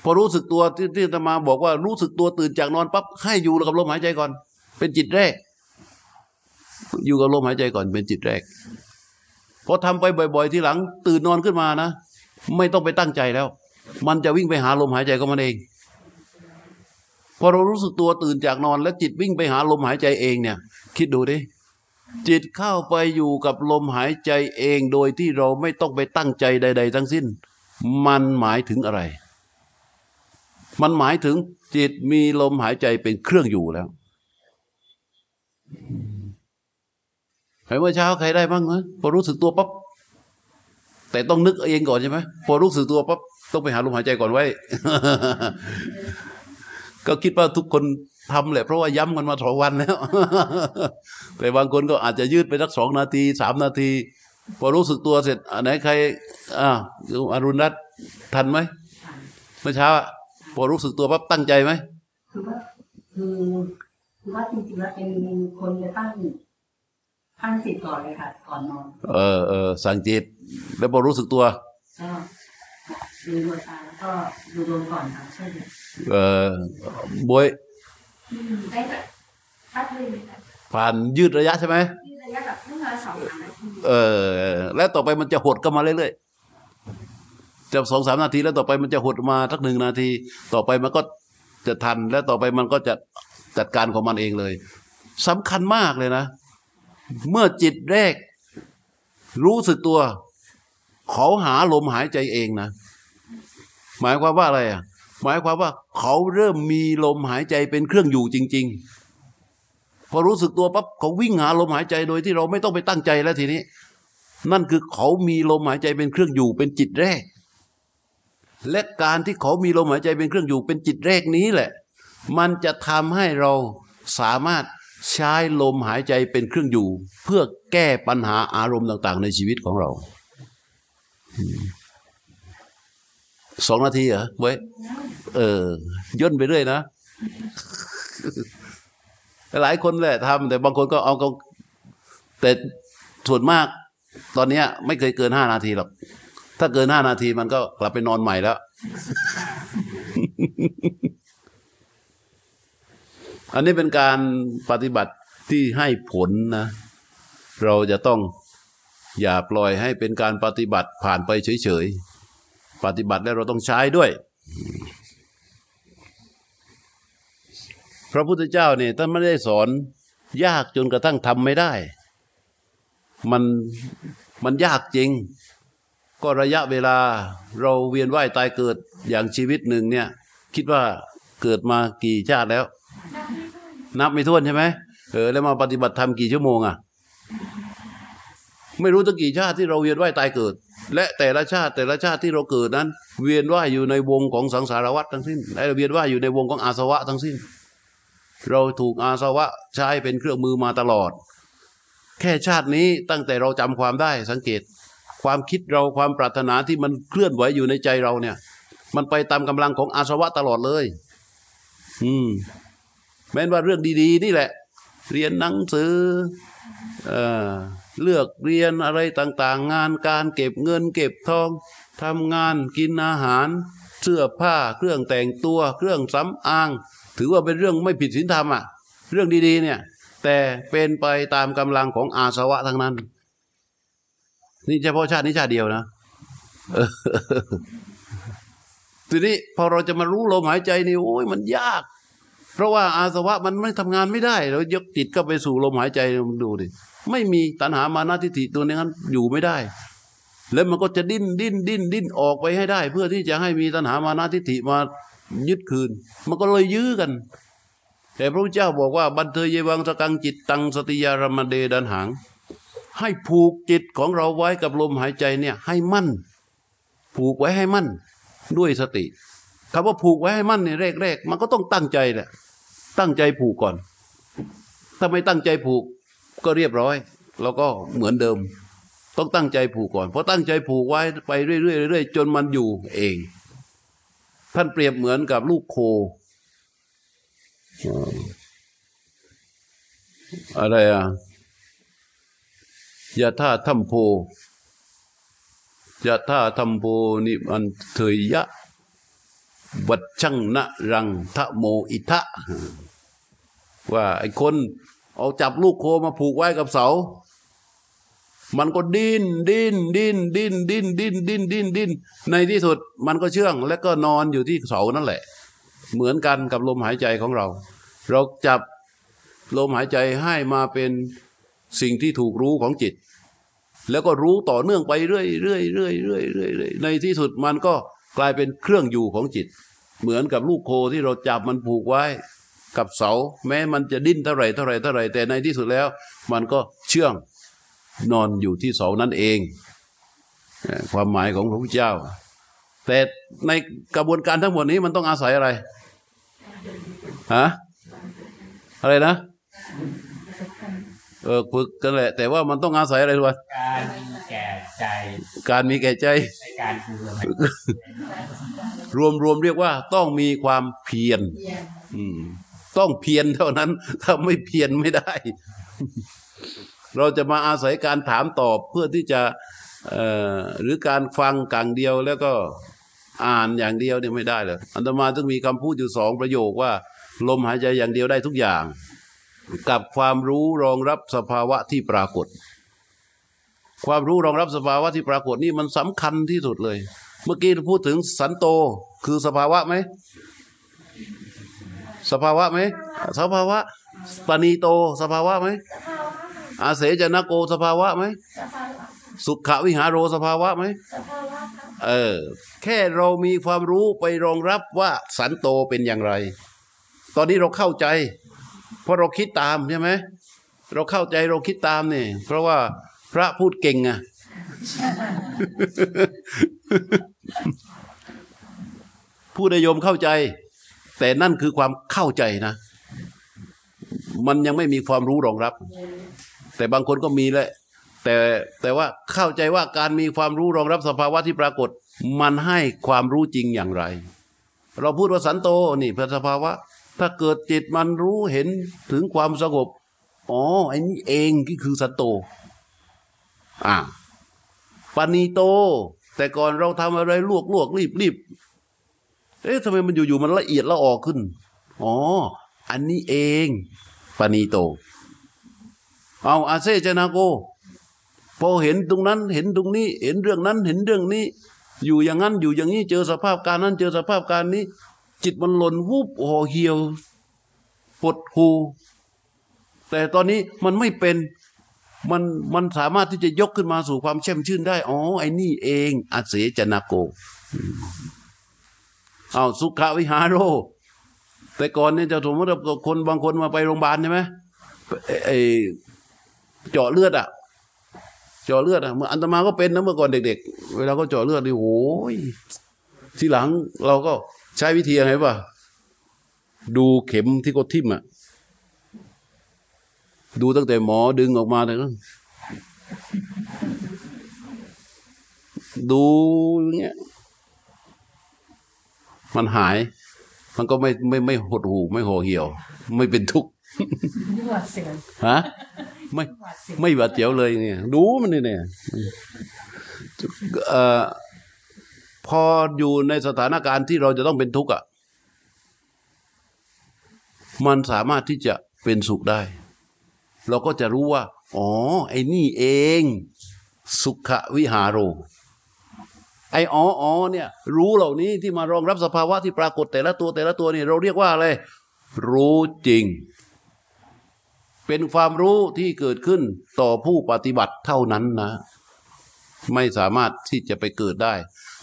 พอรู้สึกตัวที่ที่ตมาบอกว่ารู้สึกตัวตื่นจากนอนปั๊บให้อยู่กับลมหายใจก่อน เป็นจิตแรก อยู่กับลมหายใจก่อนเป็นจิตแรกพอทำไปบ่อย ๆ ทีหลัง ตื่นนอนขึ้นมานะ ไม่ต้องไปตั้งใจแล้ว มันจะวิ่งไปหาลมหายใจของมันเอง พอเรารู้สึกตัวตื่นจากนอน แล้วจิตวิ่งไปหาลมหายใจเองเนี่ย คิดดูดิจิตเข้าไปอยู่กับลมหายใจเองโดยที่เราไม่ต้องไปตั้งใจใด ๆ ทั้งสิ้น มันหมายถึงอะไร มันหมายถึงจิตมีลมหายใจเป็นเครื่องอยู่แล้วเห็นเมื่อเช้าใครได้บ้างไหมพอรู้สึกตัวปั๊บแต่ต้องนึกเองก่อนใช่ไหมพอรู้สึกตัวปั๊บต้องไปหาลมหายใจก่อนไว้ ก็คิดว่าทุกคนทำแหละ เพราะว่าย้ำกันมาสองวันแล้ว แต่บางคนก็อาจจะยืดไปสักสองนาทีสามนาที พอรู้สึกตัวเสร็จอันไหนใคร อ่าอรุณรัตน์ทันไหมเมื่อเช้า อะพอรู้สึกตัวปั๊บตั้งใจไหมคือว่าคือคือว่าจริงๆแล้วเป็นคนจะตั้งตั้งจิตก่อนเลยค่ะก่อนนอน เออเออสั่งจิต แล้วพอรู้สึกตัวก็ดูดวงตาแล้วก็ดูดวงก่อนค่ะใช่ไหมเออบวยได้แบบแป๊บนึงแบบผ่านยืดระยะใช่ไหมที่ระยะแบบเพิ่งมาสองสามนาทีเออ แล้วต่อไปมันจะหดก็มาเรื่อยๆ จะสองสามนาทีแล้วต่อไปมันจะหดมาสักหนึ่งนาที ต่อไปมันก็จะทันแล้วต่อไปมันก็จะจัดการของมันเองเลยสำคัญมากเลยนะ เมื่อจิตแรก รู้สึกตัวเขาหาลมหายใจเองนะหมายความว่าอะไรอะ หมายความว่าเขาเริ่มมีลมหายใจเป็นเครื่องอยู่จริง ๆ พอรู้สึกตัวปั๊บเขาวิ่งหาลมหายใจโดยที่เราไม่ต้องไปตั้งใจแล้วทีนี้ นั่นคือเขามีลมหายใจเป็นเครื่องอยู่เป็นจิตแรก และการที่เขามีลมหายใจเป็นเครื่องอยู่เป็นจิตแรกนี้แหละ มันจะทำให้เราสามารถใช้ลมหายใจเป็นเครื่องอยู่ เพื่อแก้ปัญหาอารมณ์ต่าง ๆ ในชีวิตของเราสองนาทีเหรอเว้ยเออย่นไปเรื่อยนะหลายคนแหละทำแต่บางคนก็เอาก็แต่ส่วนมาก ตอนนี้ไม่เคยเกินห้านาทีหรอก ถ้าเกินห้านาทีมันก็กลับไปนอนใหม่แล้ว อันนี้เป็นการปฏิบัติที่ให้ผลนะ เราจะต้องอย่าปล่อยให้เป็นการปฏิบัติผ่านไปเฉยๆ ปฏิบัติแล้วเราต้องใช้ด้วย พระพุทธเจ้าเนี่ยท่านไม่ได้สอนยากจนกระทั่งทำไม่ได้ มันมันยากจริง ก็ระยะเวลาเราเวียนว่ายตายเกิดอย่างชีวิตหนึ่งเนี่ย คิดว่าเกิดมากี่ชาติแล้ว นับไม่ถ้วนใช่ไหมเออแล้วมาปฏิบัติธรรมกี่ชั่วโมงอะไม่รู้ตั้งกี่ชาติที่เราเวียนว่ายตายเกิด และแต่ละชาติแต่ละชาติที่เราเกิดนั้น เวียนว่ายอยู่ในวงของสังสารวัฏทั้งสิ้นและเวียนว่ายอยู่ในวงของอาสวะทั้งสิ้น เราถูกอาสวะใช้เป็นเครื่องมือมาตลอด แค่ชาตินี้ตั้งแต่เราจำความได้สังเกต ความคิดเราความปรารถนาที่มันเคลื่อนไหวอยู่ในใจเราเนี่ย มันไปตามกำลังของอาสวะตลอดเลย อืม แม้ว่าเรื่องดี ๆ นี่แหละ เรียนหนังสือเอ่อเลือกเรียนอะไรต่าง ๆ งานการเก็บเงินเก็บทองทำงานกินอาหาร เสื้อผ้าเครื่องแต่งตัว เครื่องสำอาง ถือว่าเป็นเรื่องไม่ผิดศีลธรรมอะ เรื่องดีๆ เนี่ย แต่เป็นไปตามกำลังของอาสวะทั้งนั้น นี่เฉพาะชาตินี้ชาติเดียวนะทีนี้พอเราจะมารู้ลมหายใจนี่โอ้ยมันยาก เพราะว่าอาสวะมันไม่ทำงานไม่ได้เรายกจิตเข้าไปสู่ลมหายใจมันดูดิไม่มีตัณหามานาทิฏฐิตัวนี้นั้นอยู่ไม่ได้ แล้วมันก็จะดิ้นดิ้นดิ้นดิ้นออกไปให้ได้ เพื่อที่จะให้มีตัณหามานาทิฏฐิมายึดคืน มันก็เลยยื้อกัน แต่พระพุทธเจ้าบอกว่า บันเทยเยวังสกังจิตตังสติยารมเดดันหัง ให้ผูกจิตของเราไว้กับลมหายใจเนี่ยให้มั่น ผูกไว้ให้มั่น ด้วยสติคำว่าผูกไว้ให้มั่นเนี่ยแรกๆมันก็ต้องตั้งใจแหละตั้งใจผูกก่อน ถ้าไม่ตั้งใจผูกก็เรียบร้อย แล้วก็เหมือนเดิม ต้องตั้งใจผูกก่อนเพราะตั้งใจผูกไว้ไปเรื่อยๆเรื่อยๆจนมันอยู่เอง ท่านเปรียบเหมือนกับลูกโคอ่าอะไรอะ ยะท่าทัมโพยะท่าทัมโพนิมันเถยยะวัดช่างนะรังทะโมอิทะว่าไอ้คนเอาจับลูกโคมาผูกไว้กับเสา มันก็ดิ้นดิ้นดิ้นดิ้นดิ้นดิ้นดิ้นดิ้นดิ้นในที่สุดมันก็เชื่อง แล้วก็นอนอยู่ที่เสานั่นแหละ เหมือนกันกับลมหายใจของเรา เราจับลมหายใจให้มาเป็น สิ่งที่ถูกรู้ของจิต แล้วก็รู้ต่อเนื่องไปเรื่อยเรื่อยเรื่อยเรื่อยเรื่อยในที่สุดมันก็กลายเป็นเครื่องอยู่ของจิต เหมือนกับลูกโคที่เราจับมันผูกไว้กับเสา แม้มันจะดิ้นเท่าไหร่เท่าไหร่เท่าไหร่แต่ในที่สุดแล้ว มันก็เชื่องนอนอยู่ที่เสานั่นเอง ความหมายของพระพุทธเจ้า แต่ในกระบวนการทั้งหมดนี้มันต้องอาศัยอะไรฮะอะไรนะ เออฝึกกันแหละ แต่ว่ามันต้องอาศัยอะไรรู้ไหมการมีแก่ใจ การมีแก่ใจในการดูลมหายใจรวมรวมเรียกว่าต้องมีความเพียรอืมต้องเพียรเท่านั้น ถ้าไม่เพียรไม่ได้ เราจะมาอาศัยการถามตอบเพื่อที่จะเอ่อหรือการฟังกลางเดียวแล้วก็อ่านอย่างเดียวเนี่ยไม่ได้เลยอันตมาต้องมีคำพูดอยู่สองประโยคว่า ลมหายใจอย่างเดียวได้ทุกอย่าง กับความรู้รองรับสภาวะที่ปรากฏ ความรู้รองรับสภาวะที่ปรากฏนี่มันสำคัญที่สุดเลย เมื่อกี้เราพูดถึงสันโตคือสภาวะไหมสภาวะไหมสภาวะปณีโตสภาวะไหมอาเสจนโกสภาวะไหมสุขวิหารโรสภาวะไหมเออแค่เรามีความรู้ไปรองรับว่าสันโตเป็นอย่างไร ตอนนี้เราเข้าใจ พราะเราคิดตามใช่ไหมเราเข้าใจเราคิดตามนี่เพราะว่าพระพูดเก่งอะผู้นิยมเข้าใจ แต่นั่นคือความเข้าใจนะ มันยังไม่มีความรู้รองรับ แต่บางคนก็มีแหละแต่แต่ว่าเข้าใจว่าการมีความรู้รองรับสภาวะที่ปรากฏ มันให้ความรู้จริงอย่างไร เราพูดว่าสันโตนี่เป็นสภาวะ ถ้าเกิดจิตมันรู้เห็นถึงความสงบ อ๋อไอ้นี่เองที่คือสันโต อ่าปานีโต แต่ก่อนเราทำอะไรลวกลวกรีบรีบเอ๊ะทำไมมันอยู่ๆมันละเอียดละออกขึ้น อ๋อ อันนี้เองปานีโต เอาอาเซเจนาโก พอเห็นตรงนั้นเห็นตรงนี้ เห็นเรื่องนั้นเห็นเรื่องนี้ อยู่อย่างนั้นอยู่อย่างนี้เจอสภาพการนั้นเจอสภาพการนี้ จิตมันหล่นวูบห่อเหี่ยวปวดหูแต่ตอนนี้มันไม่เป็นมันมันสามารถที่จะยกขึ้นมาสู่ความแช่มชื่นได้ อ๋อ ไอ้นี่เองอาเสจนาโก เอาสุขวิหารโร แต่ก่อนเนี่ยจะสมมติว่าคนบางคนมาไปโรงพยาบาลใช่ไหมไอ้เจาะเลือดอะ เจาะเลือดอะเมื่ออันตมาก็เป็นนะเมื่อก่อนเด็ก ๆ เวลาก็เจาะเลือดนี่โอ้ยทีหลังเราก็ ใช้วิธียังไงป่ะดูเข็มที่เขาทิ่มอะดูตั้งแต่หมอดึงออกมาเลยนะดูอย่างเงี้ย มันหาย มันก็ไม่ไม่ไม่หดหูไม่ห่อเหี่ยว ไม่เป็นทุกข์หวาดเสียวฮะไม่หวาดเสียวไม่บาดเจ็บเลยเนี่ย ดูมันนี่เนี่ยเอ่อ พออยู่ในสถานการณ์ที่เราจะต้องเป็นทุกข์อะมันสามารถที่จะเป็นสุขได้ เราก็จะรู้ว่า อ๋อ ไอ้นี่เอง สุขวิหารโรไอ้อ๋ออ๋อเนี่ย รู้เหล่านี้ที่มารองรับสภาวะที่ปรากฏแต่ละตัวแต่ละตัวนี่เราเรียกว่าอะไร รู้จริง เป็นความรู้ที่เกิดขึ้นต่อผู้ปฏิบัติเท่านั้นนะ ไม่สามารถที่จะไปเกิดได้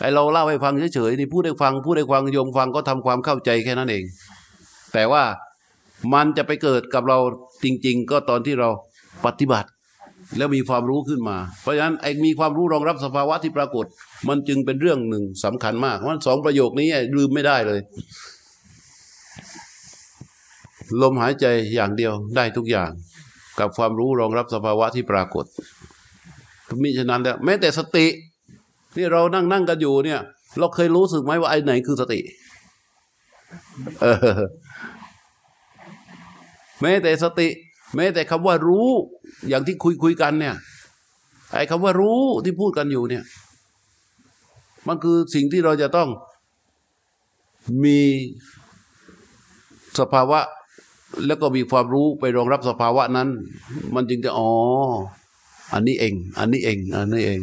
ไอเราเล่าให้ฟังเฉยๆนี่พูดให้ฟังพูดให้ฟังโยมฟังก็ทำความเข้าใจแค่นั้นเอง แต่ว่ามันจะไปเกิดกับเราจริง ๆ ก็ตอนที่เราปฏิบัติ แล้วมีความรู้ขึ้นมา เพราะฉะนั้นไอ้มีความรู้รองรับสภาวะที่ปรากฏ มันจึงเป็นเรื่องหนึ่งสำคัญมากเพราะสองประโยคนี้ลืมไม่ได้เลย ลมหายใจอย่างเดียวได้ทุกอย่าง กับความรู้รองรับสภาวะที่ปรากฏมิฉะนั้นแล้วแม้แต่สติ ที่เรานั่งนั่งกันอยู่เนี่ย เราเคยรู้สึกไหมว่าไอ้ไหนคือสติ เออแม้แต่สติ แม้แต่คำว่ารู้ อย่างที่คุยคุยกันเนี่ย ไอ้คำว่ารู้ที่พูดกันอยู่เนี่ย มันคือสิ่งที่เราจะต้องมีสภาวะ แล้วก็มีความรู้ไปรองรับสภาวะนั้น มันจึงจะอ๋ออันนี้เอง อันนี้เอง อันนี้เอง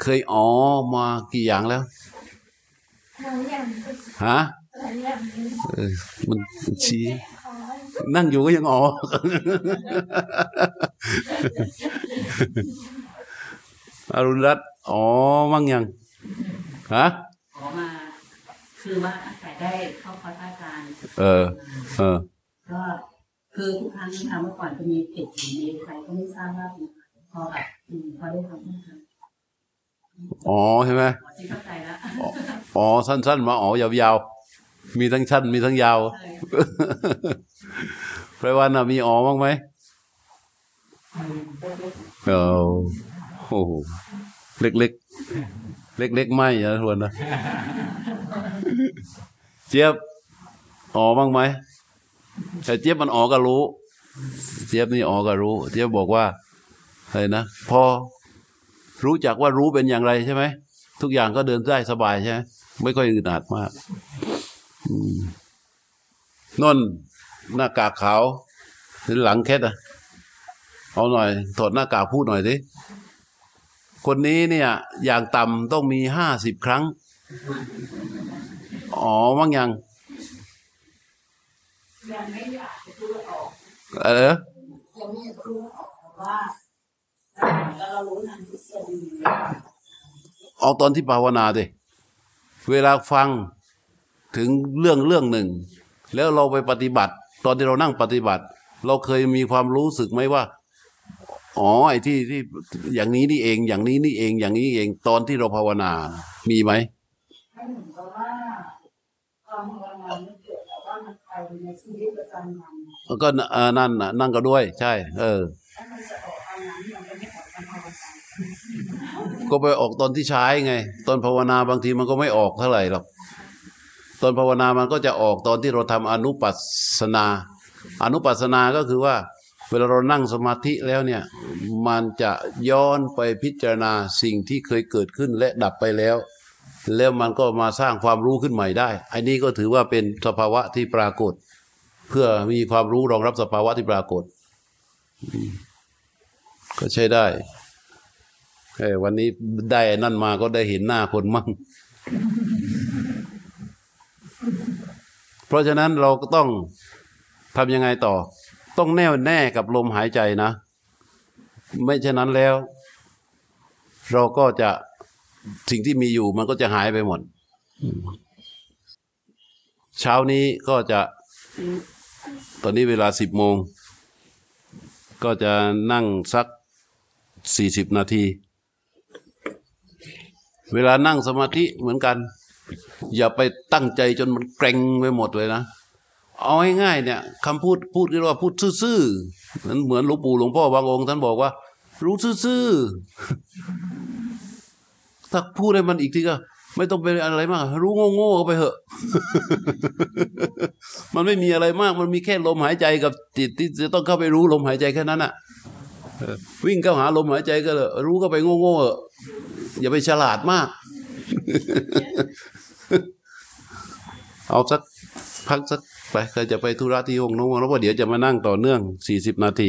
เคยอ๋อมากี่อย่างแล้วหลายอย่างฮะหลายอย่างเออมันมันชี้ขอนั่งอยู่ก็ยังอ๋ออรุณรัตน์อ๋อมั่งยังฮะขอมาคือว่าตั้งแต่ได้เข้าคอร์สอาจารย์เออ เออ ก็คือทุกครั้งที่ทำเมื่อก่อนจะมีติดอยู่ในใครก็ไม่ทราบว่าพอแบบอืมพอได้ทำนะคะ อ๋อใช่ไหมขอที่เข้าใจแล้วอ๋อสั้น ๆ มาอ๋อยาวๆ มีทั้งสั้นมีทั้งยาวใช่ไพรวันน่ะมีอ๋อบ้างไหมเออโอ้โหเล็กๆ เล็กๆไม่นะทวนนะ เจี๊ยบอ๋อบ้างไหมแต่เจี๊ยบมันอ๋อก็รู้ เจี๊ยบนี่อ๋อก็รู้ เจี๊ยบบอกว่าอะไรนะพอ รู้จักว่ารู้เป็นอย่างไรใช่ไหมทุกอย่างก็เดินได้สบายใช่ไหมไม่ค่อยอึดอัดมากอืมนนหน้ากากขาวหรือหลังแคทอะเอาหน่อยถอดหน้ากากพูดหน่อยสิคนนี้เนี่ย อย่างต่ำต้องมีห้าสิบครั้ง อ๋อมั้งยังยังไม่อยากจะพูดออก เออยังไม่อยากพูดออกแต่ว่า แล้วเรารู้ทางทฤษฎีเอาตอนที่ภาวนาดิเวลาฟังถึงเรื่องเรื่องหนึ่ง แล้วเราไปปฏิบัติ ตอนที่เรานั่งปฏิบัติ เราเคยมีความรู้สึกไหมว่าอ๋อไอ้ที่ที่อย่างนี้นี่เองอย่างนี้นี่เองอย่างนี้เองตอนที่เราภาวนา มีไหมให้เหมือนกับว่าความภาวนาไม่เกิดแต่ว่ามันไปในชีวิตประจำวันแล้วก็เออนั่นน่ะนั่งก็ด้วย ใช่ เออ ก็ไปออกตอนที่ใช้ไง ตอนภาวนาบางทีมันก็ไม่ออกเท่าไหร่หรอกตอนภาวนามันก็จะออกตอนที่เราทำอนุปัสนา อนุปัสนาก็คือว่า เวลาเรานั่งสมาธิแล้วเนี่ย มันจะย้อนไปพิจารณาสิ่งที่เคยเกิดขึ้นและดับไปแล้ว แล้วมันก็มาสร้างความรู้ขึ้นใหม่ได้ อันนี้ก็ถือว่าเป็นสภาวะที่ปรากฏ เพื่อมีความรู้รองรับสภาวะที่ปรากฏ ก็ใช้ได้ เออวันนี้ได้นั่นมาก็ได้เห็นหน้าคนมั่ง เพราะฉะนั้นเราก็ต้องทำยังไงต่อ ต้องแน่วแน่กับลมหายใจนะ ไม่เช่นนั้นแล้ว เราก็จะสิ่งที่มีอยู่มันก็จะหายไปหมด เช้านี้ก็จะ ตอนนี้เวลาสิบโมง ก็จะนั่งสักสี่สิบนาที เวลานั่งสมาธิเหมือนกัน อย่าไปตั้งใจจนมันเกร็งไปหมดเลยนะ เอาง่ายๆเนี่ยคำพูดพูดที่ว่าพูดซื่อๆนั้นเหมือนหลวงปู่หลวงพ่อบางองค์ท่านบอกว่า รู้ซื่อๆถ้าพูดให้มันอีกทีก็ไม่ต้องเป็นอะไรมาก รู้โง่ๆก็ไปเถอะ มันไม่มีอะไรมาก มันมีแค่ลมหายใจกับจิตที่จะต้องเข้าไปรู้ลมหายใจแค่นั้นอะวิ่งเข้าหาลมหายใจก็เลยรู้ก็ไปโง่ๆเถอะ อย่าไปฉลาดมาก เอาสักพักสักไปใครจะไปธุระที่ห้องนู้นแล้วว่าเดี๋ยวจะมานั่งต่อเนื่องสี่สิบนาที